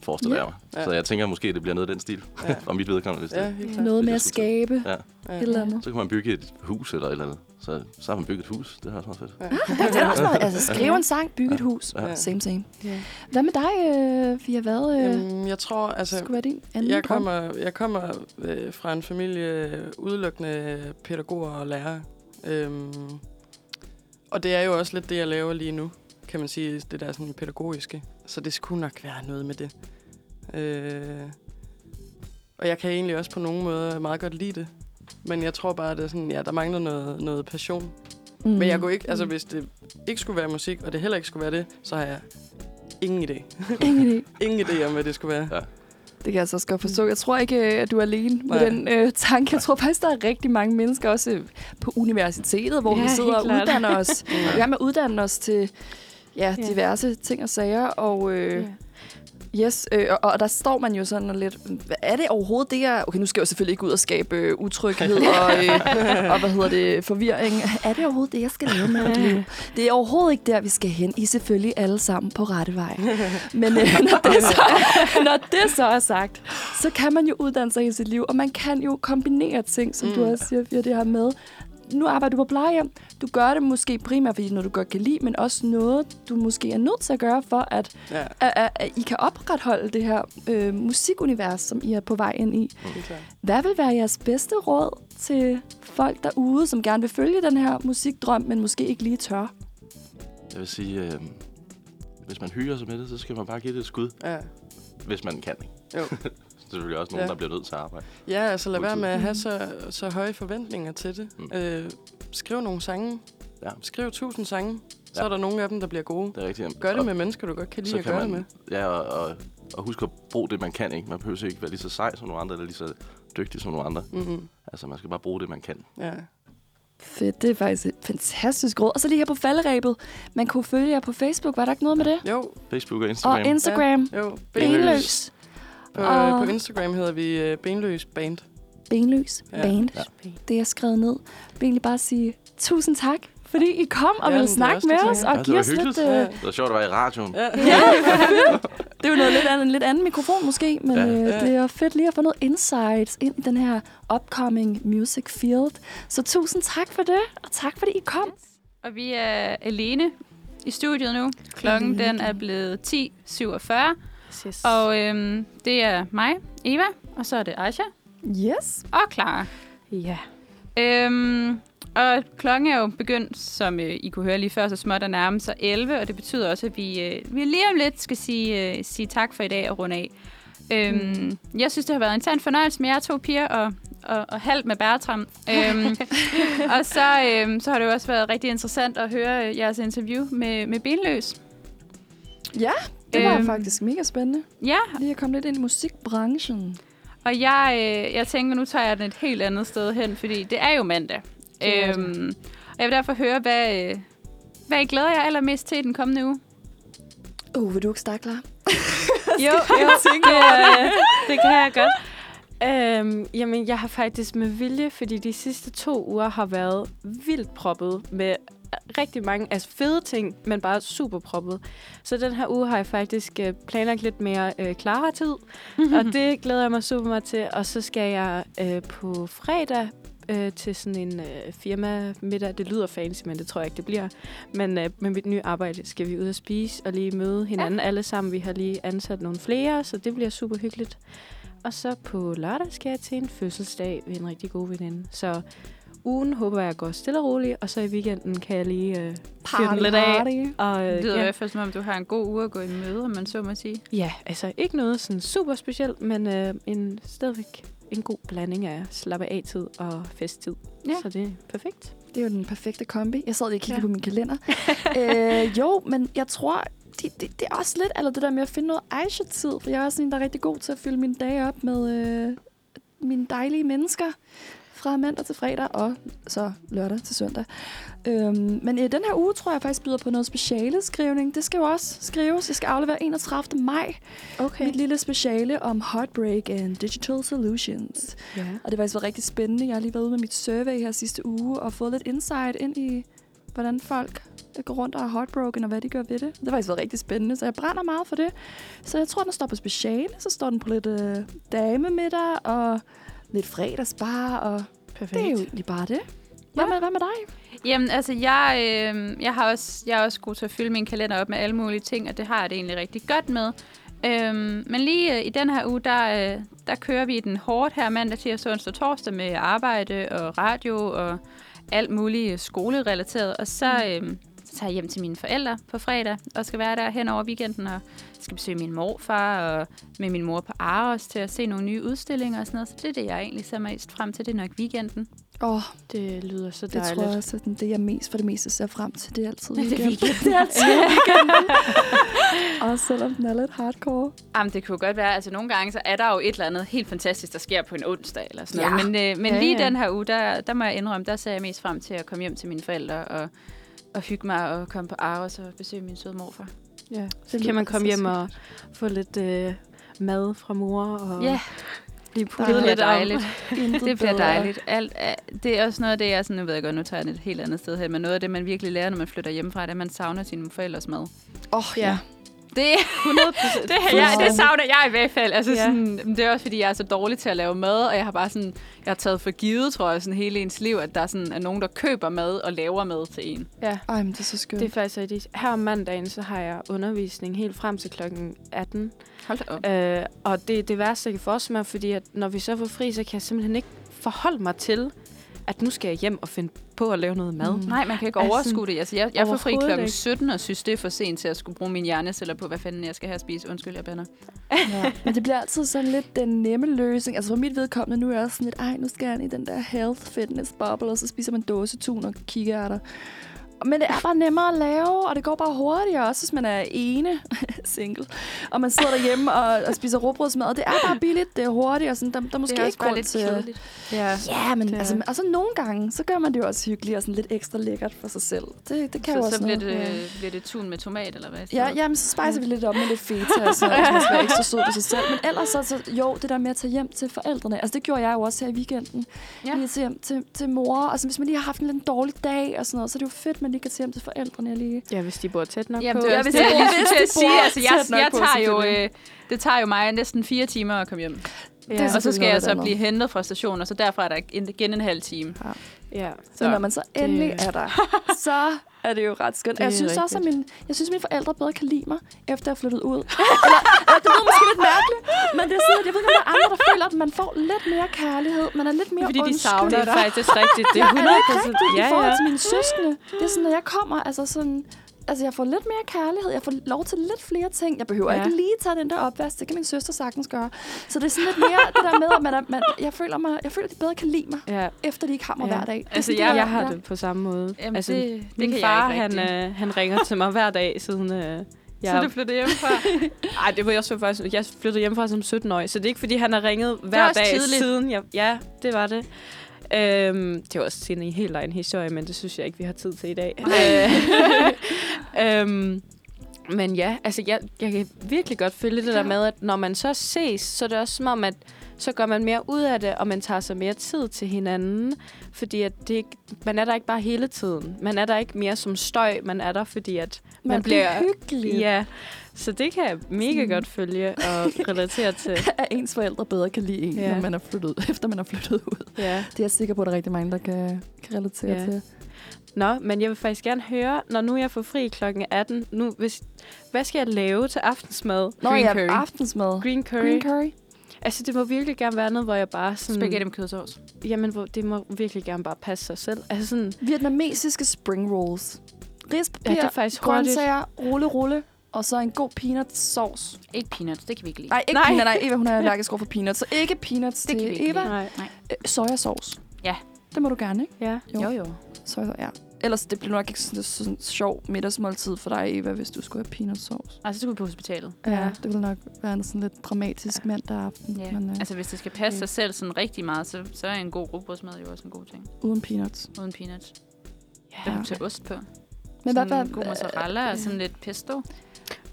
forestiller Ja. jeg mig. Ja. Så jeg tænker måske, det bliver noget af den stil, Ja. [LAUGHS] ja. og mit vedkommende, hvis Ja, det helt klart. Noget Hvis med at skabe Ja. Ja. et eller andet. Så kan man bygge et hus eller et eller andet. Så, så har man bygget et hus. Det har også meget fedt. Det er også noget. Altså, skrive en sang, bygge et hus. Ja. Same, same. Ja. Hvad med dig, øh, Fia? Hvad øh, Øhm, jeg tror, altså... skulle være din anden Jeg drøm? kommer, jeg kommer øh, fra en familie øh, udelukkende pædagoger og lærere. Øhm, og det er jo også lidt det, jeg laver lige nu, kan man sige, det der sådan pædagogiske. Så det skulle nok være noget med det. Øh, og jeg kan egentlig også på nogle måder meget godt lide det. Men jeg tror bare, at det er sådan, ja, der mangler noget, noget passion. Mm. Men jeg kunne ikke, altså hvis det ikke skulle være musik, og det heller ikke skulle være det, så har jeg ingen idé. Ingen idé. [LAUGHS] Ingen idé om, hvad det skulle være. Det kan jeg altså også godt forstå. Jeg tror ikke, øh, at du er alene med Nej. den øh, tanke. Jeg tror faktisk, der er rigtig mange mennesker også øh, på universitetet, hvor Ja, vi sidder og uddanner os. [LAUGHS] Vi er med at uddanne os til ja, Ja. diverse ting og sager. Og øh, Ja. yes, øh, og, og der står man jo sådan lidt, hvad er det overhovedet det, jeg... Okay, nu skal jeg jo selvfølgelig ikke ud og skabe øh, utryghed [LAUGHS] og, øh, og, hvad hedder det, forvirring. Er det overhovedet det, jeg skal lave med mit liv? Det er overhovedet ikke der, vi skal hen. I er selvfølgelig alle sammen på rette vej. Men øh, når, det så, [LAUGHS] når det så er sagt, så kan man jo uddanne sig i sit liv, og man kan jo kombinere ting, som mm. du også siger, Fia, det her med. Nu arbejder du på plejehjem. Du gør det måske primært, fordi noget du godt kan lide, men også noget, du måske er nødt til at gøre, for at, Ja, at, at, at I kan opretholde det her øh, musikunivers, som I er på vej ind i. helt klart. Hvad vil være jeres bedste råd til folk derude, som gerne vil følge den her musikdrøm, men måske ikke lige tør? Jeg vil sige, øh, hvis man hygger sig med det, så skal man bare give det et skud, Ja. hvis man kan. Jo. [LAUGHS] Er selvfølgelig også nogen, Ja. der bliver nødt til at arbejde. Ja, altså lad være med at have så, så høje forventninger til det. Mm. Øh, skriv nogle sange. Ja. Skriv tusind sange. Så Ja. er der nogle af dem, der bliver gode. Det er rigtigt. Gør det Og med mennesker, du godt kan lide så at kan gøre man, det med. Ja, og, og, og husk at bruge det, man kan. Ikke? Man behøver ikke være lige så sej som nogle andre, eller lige så dygtig som nogle andre. Mm-hmm. Altså, man skal bare bruge det, man kan. Ja. Fedt, det er faktisk et fantastisk råd. Og så lige her på falderæbet. Man kunne følge jer på Facebook. Var der ikke noget med det? Jo, Facebook og Instagram. Og Instagram. jo. Benløs. På, Og- på Instagram hedder vi uh, Benløs Band. Benløs Ja. Band. Ja. Det er skrevet ned. Jeg vil egentlig bare sige tusind tak, fordi I kom og Ja, ville snakke med os og Ja, det give var os lidt... hyggeligt. Øh, Ja. Det var sjovt at være i radioen. Ja. [LAUGHS] Ja, det er jo noget lidt andet, en lidt anden mikrofon måske, men Ja. øh, det er fedt lige at få noget insights ind i den her upcoming music field. Så tusind tak for det, og tak fordi I kom. Og vi er alene i studiet nu. Klokken den er blevet 10.47. Yes. Og øhm, det er mig, Eva, og så er det Aisha Yes. og Clara. ja. Øhm, og klokken er jo begyndt, som øh, I kunne høre lige før, så småt at nærme sig 11, og det betyder også, at vi, øh, vi lige om lidt skal sige, øh, sige tak for i dag og runde af. Øhm, mm. Jeg synes, det har været en sand fornøjelse med jer to piger og, og, og halvt med Bertram. øhm, [LAUGHS] og så, øhm, så har det jo også været rigtig interessant at høre øh, jeres interview med, med Benløs. Ja, det var Øhm. faktisk mega spændende. Ja, Lige at komme lidt ind i musikbranchen. Og jeg, øh, jeg tænker, nu tager jeg den et helt andet sted hen, fordi det er jo mandag. Er det. Øhm, og jeg vil derfor høre, hvad, øh, hvad I glæder jer allermest til i den kommende uge. Uh, vil du ikke starte klar? [LAUGHS] Jo, [LAUGHS] jo det, øh, det kan jeg godt. Øhm, jamen, jeg har faktisk med vilje, fordi de sidste to uger har været vildt proppet med rigtig mange altså fede ting, men bare super proppet. Så den her uge har jeg faktisk øh, planlagt lidt mere øh, klarere tid, og [LAUGHS] det glæder jeg mig super meget til. Og så skal jeg øh, på fredag øh, til sådan en øh, firma middag. Det lyder fancy, men det tror jeg ikke, det bliver. Men øh, med mit nye arbejde skal vi ud og spise og lige møde hinanden ja. alle sammen. Vi har lige ansat nogle flere, så det bliver super hyggeligt. Og så på lørdag skal jeg til en fødselsdag ved en rigtig god veninde. Så ugen håber jeg går stille og roligt, og så i weekenden kan jeg lige øh, fyre den lidt af. Og, Det øh, lyder i ja, hvert fald, som om du har en god uge at gå i møde, om man så må sige. ja, altså ikke noget sådan super specielt, men øh, en stadigvæk en god blanding af slappe af tid og festtid. Ja. Så det er perfekt. Det er jo den perfekte kombi. Jeg sad lige og kiggede ja. på min kalender. [LAUGHS] øh, jo, men jeg tror, det, det, det er også lidt eller det der med at finde noget Aisha-tid. For jeg er også en, der er rigtig god til at fylde mine dage op med øh, mine dejlige mennesker fra mandag til fredag og så lørdag til søndag. Øhm, men i den her uge tror jeg faktisk byder på noget speciale skrivning. Det skal jo også skrives. Jeg skal aflevere 31. maj. Okay. Mit lille speciale om heartbreak and digital solutions. Ja. Og det har faktisk været rigtig spændende. Jeg har lige været ude med mit survey her sidste uge og fået lidt insight ind i, hvordan folk går rundt og er heartbroken, og hvad de gør ved det. Det har faktisk været rigtig spændende, så jeg brænder meget for det. Så jeg tror, den står på speciale. Så står den på lidt øh, damemiddag og lidt fredagsbar, og Perfekt. det er jo egentlig bare det. Hvad, Ja. med, hvad med dig? Jamen, altså, jeg, øh, jeg, har også, jeg er også god til at fylde min kalender op med alle mulige ting, og det har jeg det egentlig rigtig godt med. Øhm, men lige øh, i den her uge, der, øh, der kører vi den hårdt her mandag, tirsdag, onsdag og torsdag med arbejde og radio og alt muligt skolerelateret. Og så, øh, tager hjem til mine forældre på fredag og skal være der hen over weekenden og skal besøge min morfar og med min mor på Aros til at se nogle nye udstillinger og sådan noget. Så det er det, jeg egentlig ser mest frem til. Det er nok weekenden. Åh, oh, Det lyder så det dejligt. tror jeg også, det jeg mest for det meste ser frem til. Det er altid Det er weekend. weekend. det er altid weekenden. [LAUGHS] Også selvom den er lidt hardcore. Jamen, det kunne godt være. Altså, nogle gange så er der jo et eller andet helt fantastisk, der sker på en onsdag eller sådan noget. Ja. Men, øh, men Ja, lige ja. den her uge, der, der må jeg indrømme, der ser jeg mest frem til at komme hjem til mine forældre og, og hygge mig og komme på Aros og besøge min søde morfar. Ja. Så kan man komme hjem og få lidt øh, mad fra mor og Ja, blive det puttet bliver lidt dejligt. [LAUGHS] Det bliver dejligt. Alt, det er også noget af det, jeg sådan, nu ved jeg godt, nu tager jeg et helt andet sted hen, men noget af det, man virkelig lærer, når man flytter hjemmefra, det er, at man savner sine forældres mad. Åh, oh, ja. Ja. Det, 100 procent. [LAUGHS] det, ja, det savner jeg i hvert fald. Altså, Ja. sådan, det er også, fordi jeg er så dårlig til at lave mad, og jeg har bare sådan, jeg har taget for givet, tror jeg, sådan hele ens liv, at der er, sådan, er nogen, der køber mad og laver mad til en. Ja. Ej, men det er så skønt. Det er faktisk rigtigt. Her om mandagen, så har jeg undervisning helt frem til klokken 18. Hold da op. Øh, og det er det værste, jeg kan forestille mig, fordi at når vi så får fri, så kan jeg simpelthen ikke forholde mig til, at nu skal jeg hjem og finde på at lave noget mad. Mm. Nej, man kan ikke Altså, overskue det. Altså, jeg, jeg får fri ikke. 17 og synes, det er for sent til at skulle bruge mine hjerneceller på, hvad fanden jeg skal have at spise. Undskyld, jeg bander. Ja. Men det bliver altid sådan lidt den nemme løsning. Altså for mit vedkommende, nu er jeg også sådan lidt, ej, nu skal jeg ind i den der health fitness bubble, og så spiser man dåsetun og kigger der. Men det er bare nemmere at lave, og det går bare hurtigere, også hvis man er ene, [LAUGHS] single, og man sidder derhjemme og, og spiser råbrødsmad. Og det er bare billigt, det er hurtigt, og sådan, der, der er måske det er også ikke grund lidt til... kedeligt. Ja. Ja, men er- altså, og så nogle gange, så gør man det jo også hyggeligt og sådan lidt ekstra lækkert for sig selv. Det, det kan jo Så, også så bliver, noget. det, bliver det tun med tomat, eller hvad? Ja, jamen, så spicer vi lidt op med lidt feta, og så skal være ekstra sød på sig selv. Men ellers så, så, jo, det der med at tage hjem til forældrene. Altså, det gjorde jeg jo også her i weekenden. Ja. Ja. Lige til hjem til, til mor. Altså, hvis man lige har haft en lidt dårlig dag og sådan noget, så er det jo fedt, man lige kan tage hjem til forældrene lige. ja, hvis de bor tæt nok Jamen, på. er Ja, hvis det, de jeg bor- hvis de at sige. bor Altså, jeg, tæt nok jeg på, tager jo... Øh, det tager jo mig næsten fire timer at komme hjem. ja. det Og så skal jeg så blive hentet fra stationen, og så derfra er der igen en halv time. ja. Så når man så endelig Det- er der, [LAUGHS] så er det jo ret skønt. Det Jeg synes også, at rigtigt. min, jeg synes, mine forældre bedre kan lide mig, efter jeg er flyttet ud. [LAUGHS] eller, eller, det lyder måske lidt mærkeligt, men det er sådan, at jeg ved ikke, om der er andre, der føler, at man får lidt mere kærlighed. Man er lidt mere Fordi de undskyld. savner Det er faktisk rigtigt. Det er Ja, er det 100 rigtigt Ja, i forhold ja. til mine søskende? Det er sådan, når jeg kommer, altså sådan... Altså, jeg får lidt mere kærlighed. Jeg får lov til lidt flere ting. Jeg behøver Ja. ikke lige tage den der opvask. Det kan min søster sagtens gøre. Så det er sådan lidt mere det der med, at man er, man, jeg, føler mig, jeg føler, at de bedre kan lide mig, Ja. efter de ikke har mig Ja. hver dag. Det Altså, sådan, jeg- det, Jeg har ja. det på samme måde. Jamen, altså, det, det min kan far, jeg ikke han, øh, han ringer til mig hver dag, siden øh, jeg... Så du flyttede hjemmefra? [LAUGHS] Ej, det var jeg så faktisk... Jeg flyttede hjemmefra som 17-årig, så det er ikke, fordi han har ringet hver også dag tidligt. siden. Jeg, ja, det var det. Øhm, det var også en helt egen historie, men det synes jeg ikke, vi har tid til i dag. [LAUGHS] Øh, [LAUGHS] øhm, Men ja, altså jeg, jeg kan virkelig godt følge det der med, at når man så ses, så er det også som om, at så gør man mere ud af det, og man tager sig mere tid til hinanden. Fordi at det, ikke- man er der ikke bare hele tiden. Man er der ikke mere som støj. Man er der, fordi at man, Man bliver hyggelig. Ja, så det kan jeg mega Sådan. godt følge og relatere [LAUGHS] til. At ens forældre bedre kan lide en, Ja. når man er flyttet, efter man er flyttet ud. Ja. Det er jeg sikker på, at der er rigtig mange, der kan, kan relatere Ja. til. Nå, men jeg vil faktisk gerne høre, når nu jeg får fri klokken 18, nu, hvis, hvad skal jeg lave til aftensmad? Nå Green ja, curry. aftensmad. Green curry. Green curry. Altså, det må virkelig gerne være noget, hvor jeg bare sådan... Spaghetti med kødsovs. Jamen, hvor, det må virkelig gerne bare passe sig selv. Altså sådan... Vietnamesiske spring rolls. Rispapir, Ja, det er faktisk hurtigt. grøntsager, rulle, rulle, og så en god peanut sauce. Ikke peanuts, det kan vi ikke lide. Nej, ikke Nej. nej. peanut. Nej, Eva, hun er [LAUGHS] allergisk over for peanuts. Så ikke peanuts Det kan til vi ikke Eva. lide. Nej. Øh, sojasauce. Ja. Det må du gerne, ikke? Ja. Jo. Jo, jo. Soja, ja. Ellers det bliver nok ikke sådan, sådan en sjov middagsmåltid for dig, Eva, hvis du skulle have peanut sauce. Altså, så skulle vi på hospitalet. Ja, Ja. det ville nok være en sådan lidt dramatisk mandag aften. Ja. Men, øh, Altså, hvis det skal passe sig selv sådan rigtig meget, så, så er en god rugbrødsmad jo også en god ting. uden peanuts. Uden peanuts. Ja. Der kan du tage ost på. Men hvad, sådan hvad, en god mozzarella og sådan lidt pesto.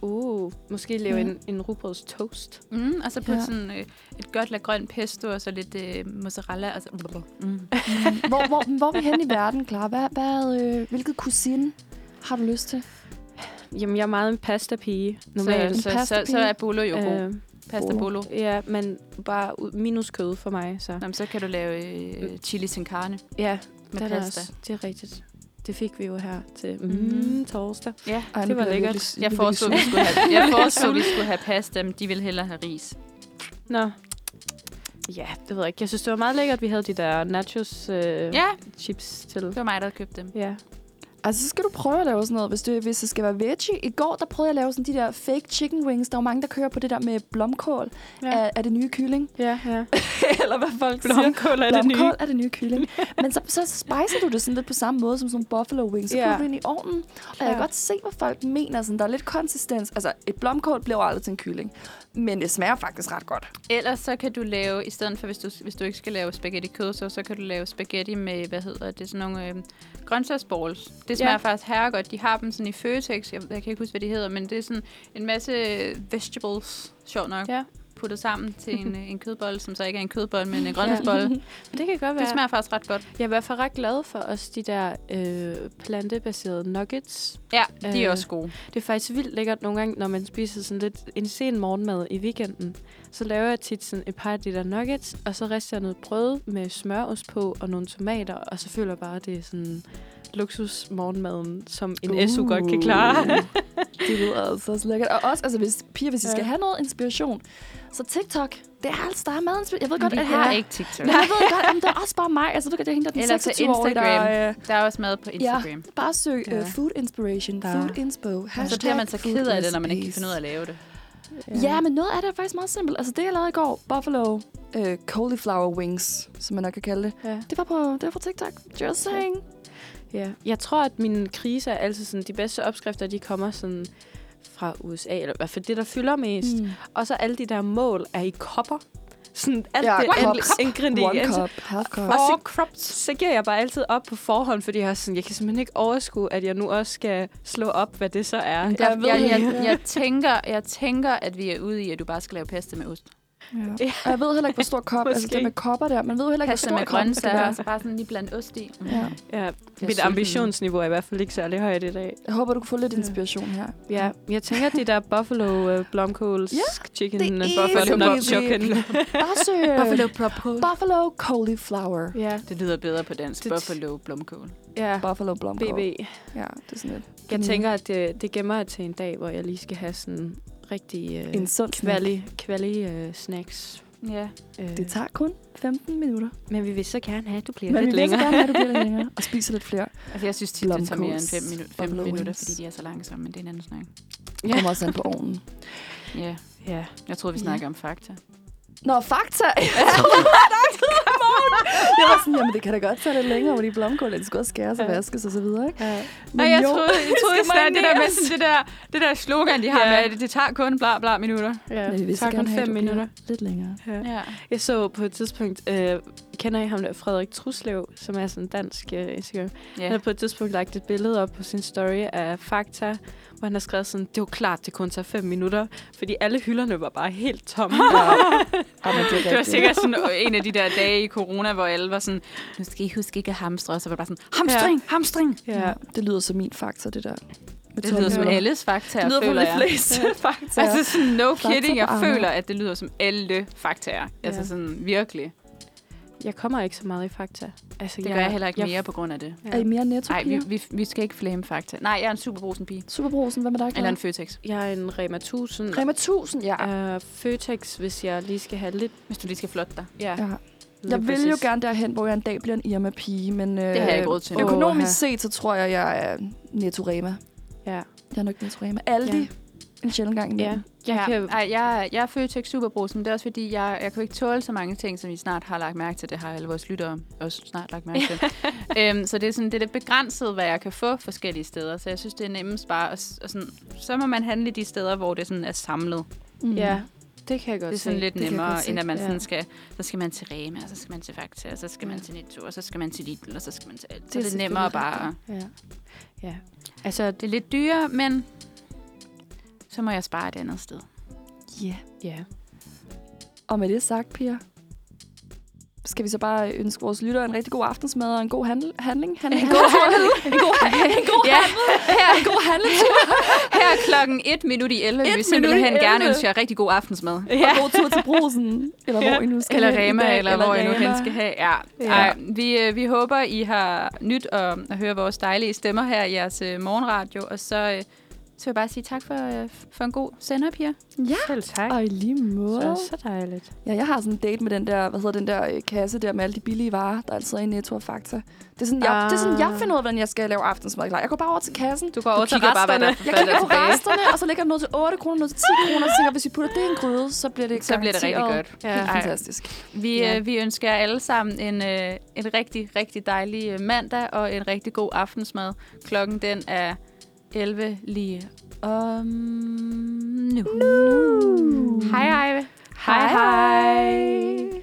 Uh, måske lave Ja. en, en rugbrøds toast. Mm, og så på Ja. sådan øh, et godt lag grøn pesto, og så lidt øh, mozzarella. Og så, mm. Mm, hvor, hvor, hvor er vi hen i verden, klar? Hvad, hvad, øh, hvilket kusine har du lyst til? Jamen, jeg er meget en pasta-pige normalt. Så, så, så, pastapige. så er bolo jo god. Øh, Pasta bolo. ja, men bare minus kød for mig. Så. Jamen, så kan du lave øh, chili sin carne Ja, med det er, pasta. også, det er rigtigt. Det fik vi jo her til mm, Mhm. torsdag. Ja, Ej, Det var lækkert. virkelig- jeg foreslog, vi skulle have, jeg [LAUGHS] foreslog, vi skulle have pasta, men de vil hellere have ris. Nå. Ja, det ved jeg ikke. Jeg synes, det var meget lækkert, at vi havde de der nachos øh, Ja, chips til. det var mig, der havde købt dem. Ja. Altså, så skal du prøve at lave sådan noget, hvis, det, hvis det skal være veggie. I går, der prøvede jeg at lave sådan de der fake chicken wings. Der er jo mange, der kører på det der med blomkål. Ja. Ja. Er, er det nye kylling? Ja, ja. [LAUGHS] Eller hvad folk siger. Blomkål er det nye. Blomkål er det nye kylling. [LAUGHS] Men så, så spicer du det sådan lidt på samme måde som sådan buffalo wings. Så Ja. du ind i ovnen. Og jeg kan Ja. godt se, hvad folk mener. Sådan, der er lidt konsistens. Altså, et blomkål bliver aldrig til en kylling. Men det smager faktisk ret godt. Ellers så kan du lave, i stedet for hvis du, hvis du ikke skal lave spaghetti kød, så, så kan du lave spaghetti med, hvad hedder det, sådan nogle øh, grøntsagsballs. Det smager Ja. faktisk herregodt. De har dem sådan i Føtex, jeg, jeg kan ikke huske, hvad de hedder, men det er sådan en masse vegetables, sjovt nok, Ja. Puttet sammen til en, [LAUGHS] øh, en kødbolle, som så ikke er en kødbolle, men en grøntsagsbolle. [LAUGHS] Det kan godt være. Det smager faktisk ret godt. Jeg er i hvert fald ret glad for os, de der øh, plantebaserede nuggets. Ja, de er Øh, også gode. Det er faktisk vildt lækkert nogle gange, når man spiser sådan lidt en sen morgenmad i weekenden. Så laver jeg tit sådan et par af de der nuggets, og så rister jeg noget brød med smørost på og nogle tomater, og så føler jeg bare, at det er sådan luksus morgenmaden, som en uh. SU godt kan klare. [LAUGHS] det lyder altså så lækkert. Og også, altså, hvis, piger, hvis I skal Ja. have noget inspiration, så TikTok, det er altså, der er madinspiration. Jeg ved godt, vi at har her- ikke TikTok. Nej, jeg ved godt, jamen, det er også bare mig. Altså, du kan det er den Eller til 26-årige, der... Instagram. Øh, Der er også mad på Instagram. bare søg Ja. uh, food inspiration, Der- food inspo, Ja. Så bliver man så ked af det, når man ikke kan finde ud af at lave det. Ja. men noget af det er faktisk meget simpelt. Altså, det jeg lavede i går, buffalo uh, cauliflower wings, som man nok kan kalde det, ja. det var på, det var på TikTok. Just saying. Ja, jeg tror, at mine kriser er altid sådan, de bedste opskrifter, de kommer sådan fra USA, eller i hvert fald det, der fylder mest. Mm. Og så alle de der mål er i kopper. Sådan alt Ja, det cup. alle One ingredienser. cup, half cup. Og så, crops. så giver jeg bare altid op på forhånd, fordi jeg, er sådan, jeg kan simpelthen ikke overskue, at jeg nu også skal slå op, hvad det så er. Jeg, Jeg jeg, jeg, jeg, tænker, jeg tænker, at vi er ude i, at du bare skal lave pasta med ost. Ja. Og jeg ved heller ikke, hvor stor kop, altså det med kopper der. Man ved heller ikke, hvor Pasta stor med kop det grøntsager, kan og så være. bare sådan lige blande ost i. Mm. Ja. Ja, er mit ambitionsniveau er i hvert fald ikke særlig højt i dag. Jeg håber, du kan få lidt inspiration her. Ja, jeg tænker, at de der buffalo uh, blomkåls Ja, chicken, det er buffalo not chicken. [LAUGHS] Buffalo buffalo, blomkål. buffalo cauliflower. ja, Det lyder bedre på dansk. Det- Buffalo blomkål. ja. Buffalo blomkål. BB. Ja, det er sådan lidt. Jeg Mm. tænker, at det, det gemmer jeg til en dag, hvor jeg lige skal have sådan rigtig uh, En sund snack. kvali, kvali uh, snacks. Ja. Uh, Det tager kun 15 minutter. men vi vil så gerne have, at du bliver Men vi lidt vil så længere. gerne have, at du bliver lidt længere. [LAUGHS] Og spiser lidt flere. Altså, jeg synes tit, det tager mere end Blomkåls 5 minu- fem buffalo minutter, wings. fordi de er så langsomme, men det er en anden snak. Det kommer også an på ovnen. Ja, Ja. jeg troede, vi Ja. snakker om fakta. Nå, fakta! [LAUGHS] jeg var sådan, jamen det kan da godt tage lidt længere, hvor de blomkål, de skal også skæres og vaskes og så videre, ikke? Ja. Nej, jeg jo, troede, jeg troede [LAUGHS] skal snart, det der med sådan det der, det der slogan, de har Ja. med, at det tager kun bla bla minutter. ja. Men så tager kun fem minutter. lidt længere. Ja. Ja. Jeg så på et tidspunkt, øh, kender I ham der, Frederik Truslev, som er sådan en dansk uh, Instagram. Ja. Han har på et tidspunkt lagt et billede op på sin story af Fakta, hvor han har skrevet sådan, det jo klart, det kun tager fem minutter, fordi alle hylderne var bare helt tomme. Ja, [LAUGHS] det, Det var sikkert sådan [LAUGHS] en af de der dage i corona, hvor alle var sådan, nu skal I huske ikke at hamstre, og så var det bare sådan, hamstring, ja. hamstring. ja. Det lyder som min faktor, det der. Med Det lyder som alles fakta, Det lyder føler jeg. fleste fakta. Altså sådan, no Fakta kidding, jeg føler, at det lyder som alle faktaer. Altså Ja. sådan, virkelig. Jeg kommer ikke så meget i Fakta. Altså, Det gør jeg heller ikke mere på grund af det. Er I mere netto Nej, vi, vi, vi skal ikke flame fakta. Nej, jeg er en superbrusen pige. Superbrosen, hvad med dig, Eller en Føtex. Jeg er en Rema 1000. Rema 1000, ja. Uh, Føtex, hvis jeg lige skal have lidt... Hvis du lige skal flotte dig. Ja, ja. lige Jeg vil jo præcis. gerne derhen, hvor jeg en dag bliver en Irma-pige, men øh, har jeg ikke råd til. økonomisk Åha. set, så tror jeg, jeg er Netto Rema. Ja. Jeg er nok Netto Rema. Aldi, Ja. en sjældent gang ja. Jeg ja. kan... Ej, jeg, jeg er Føtex superbrusen, men det er også fordi, jeg, jeg kan ikke tåle så mange ting, som I snart har lagt mærke til. Det har alle vores lyttere også snart lagt mærke til. [LAUGHS] øhm, så det er, sådan, det er lidt begrænset, hvad jeg kan få forskellige steder. Så jeg synes, det er nemmest bare at, at sådan, så må man handle de steder, hvor det sådan er samlet. Mm. Ja, det kan jeg godt Det er sådan se. lidt det nemmere, end at man Ja. sådan skal, så skal man til Rema, og så skal man til Fakta, og så skal man Ja. til Netto, og så skal man til Lidl, og så skal man til alt. Så Det er det er nemmere bare. Ja. ja. Altså, Det er lidt dyrere, men så må jeg spare et andet sted. Yeah. ja. Og med det sagt, Pia, skal vi så bare ønske vores lyttere en rigtig god aftensmad og en god handel, handling? handling. En god tur. en god, [LAUGHS] en god, Ja, her, en god handletur. [LAUGHS] her er klokken 1 minut i 11. Vi Et vil simpelthen gerne 11. ønske jer rigtig god aftensmad. Og god tur til brusen. Eller hvor I nu skal Eller Rema, dag, eller, hvor I nu hen skal have. Ja. Ja. Ej, vi, øh, vi håber, I har nyt at, at høre vores dejlige stemmer her i jeres øh, morgenradio. Og så, øh, så vil jeg bare sige tak for, øh, for en god sender, Pia. Ja, Selv tak. og i lige måde. Så, så dejligt. Ja, jeg har sådan en date med den der, hvad hedder den der øh, kasse der med alle de billige varer, der altid er i Netto og Fakta. Det er sådan, jeg, Ah. det er sådan, jeg finder ud af, hvordan jeg skal lave aftensmad klar. Jeg går bare over til kassen. Du går over til bare, hvad resterne. der- Jeg hvad der kigger er på resterne, og så lægger jeg noget til 8 kroner, noget til 10 kroner. Så tænker jeg, hvis vi putter det i en gryde, så bliver det Så bliver det rigtig godt. Helt Ej. fantastisk. Vi, Ja. øh, vi ønsker jer alle sammen en, øh, en rigtig, rigtig dejlig øh, mandag og en rigtig god aftensmad. Klokken den er 11 lige om nu. nu. Hej, Ejve. Hej, hej. hej.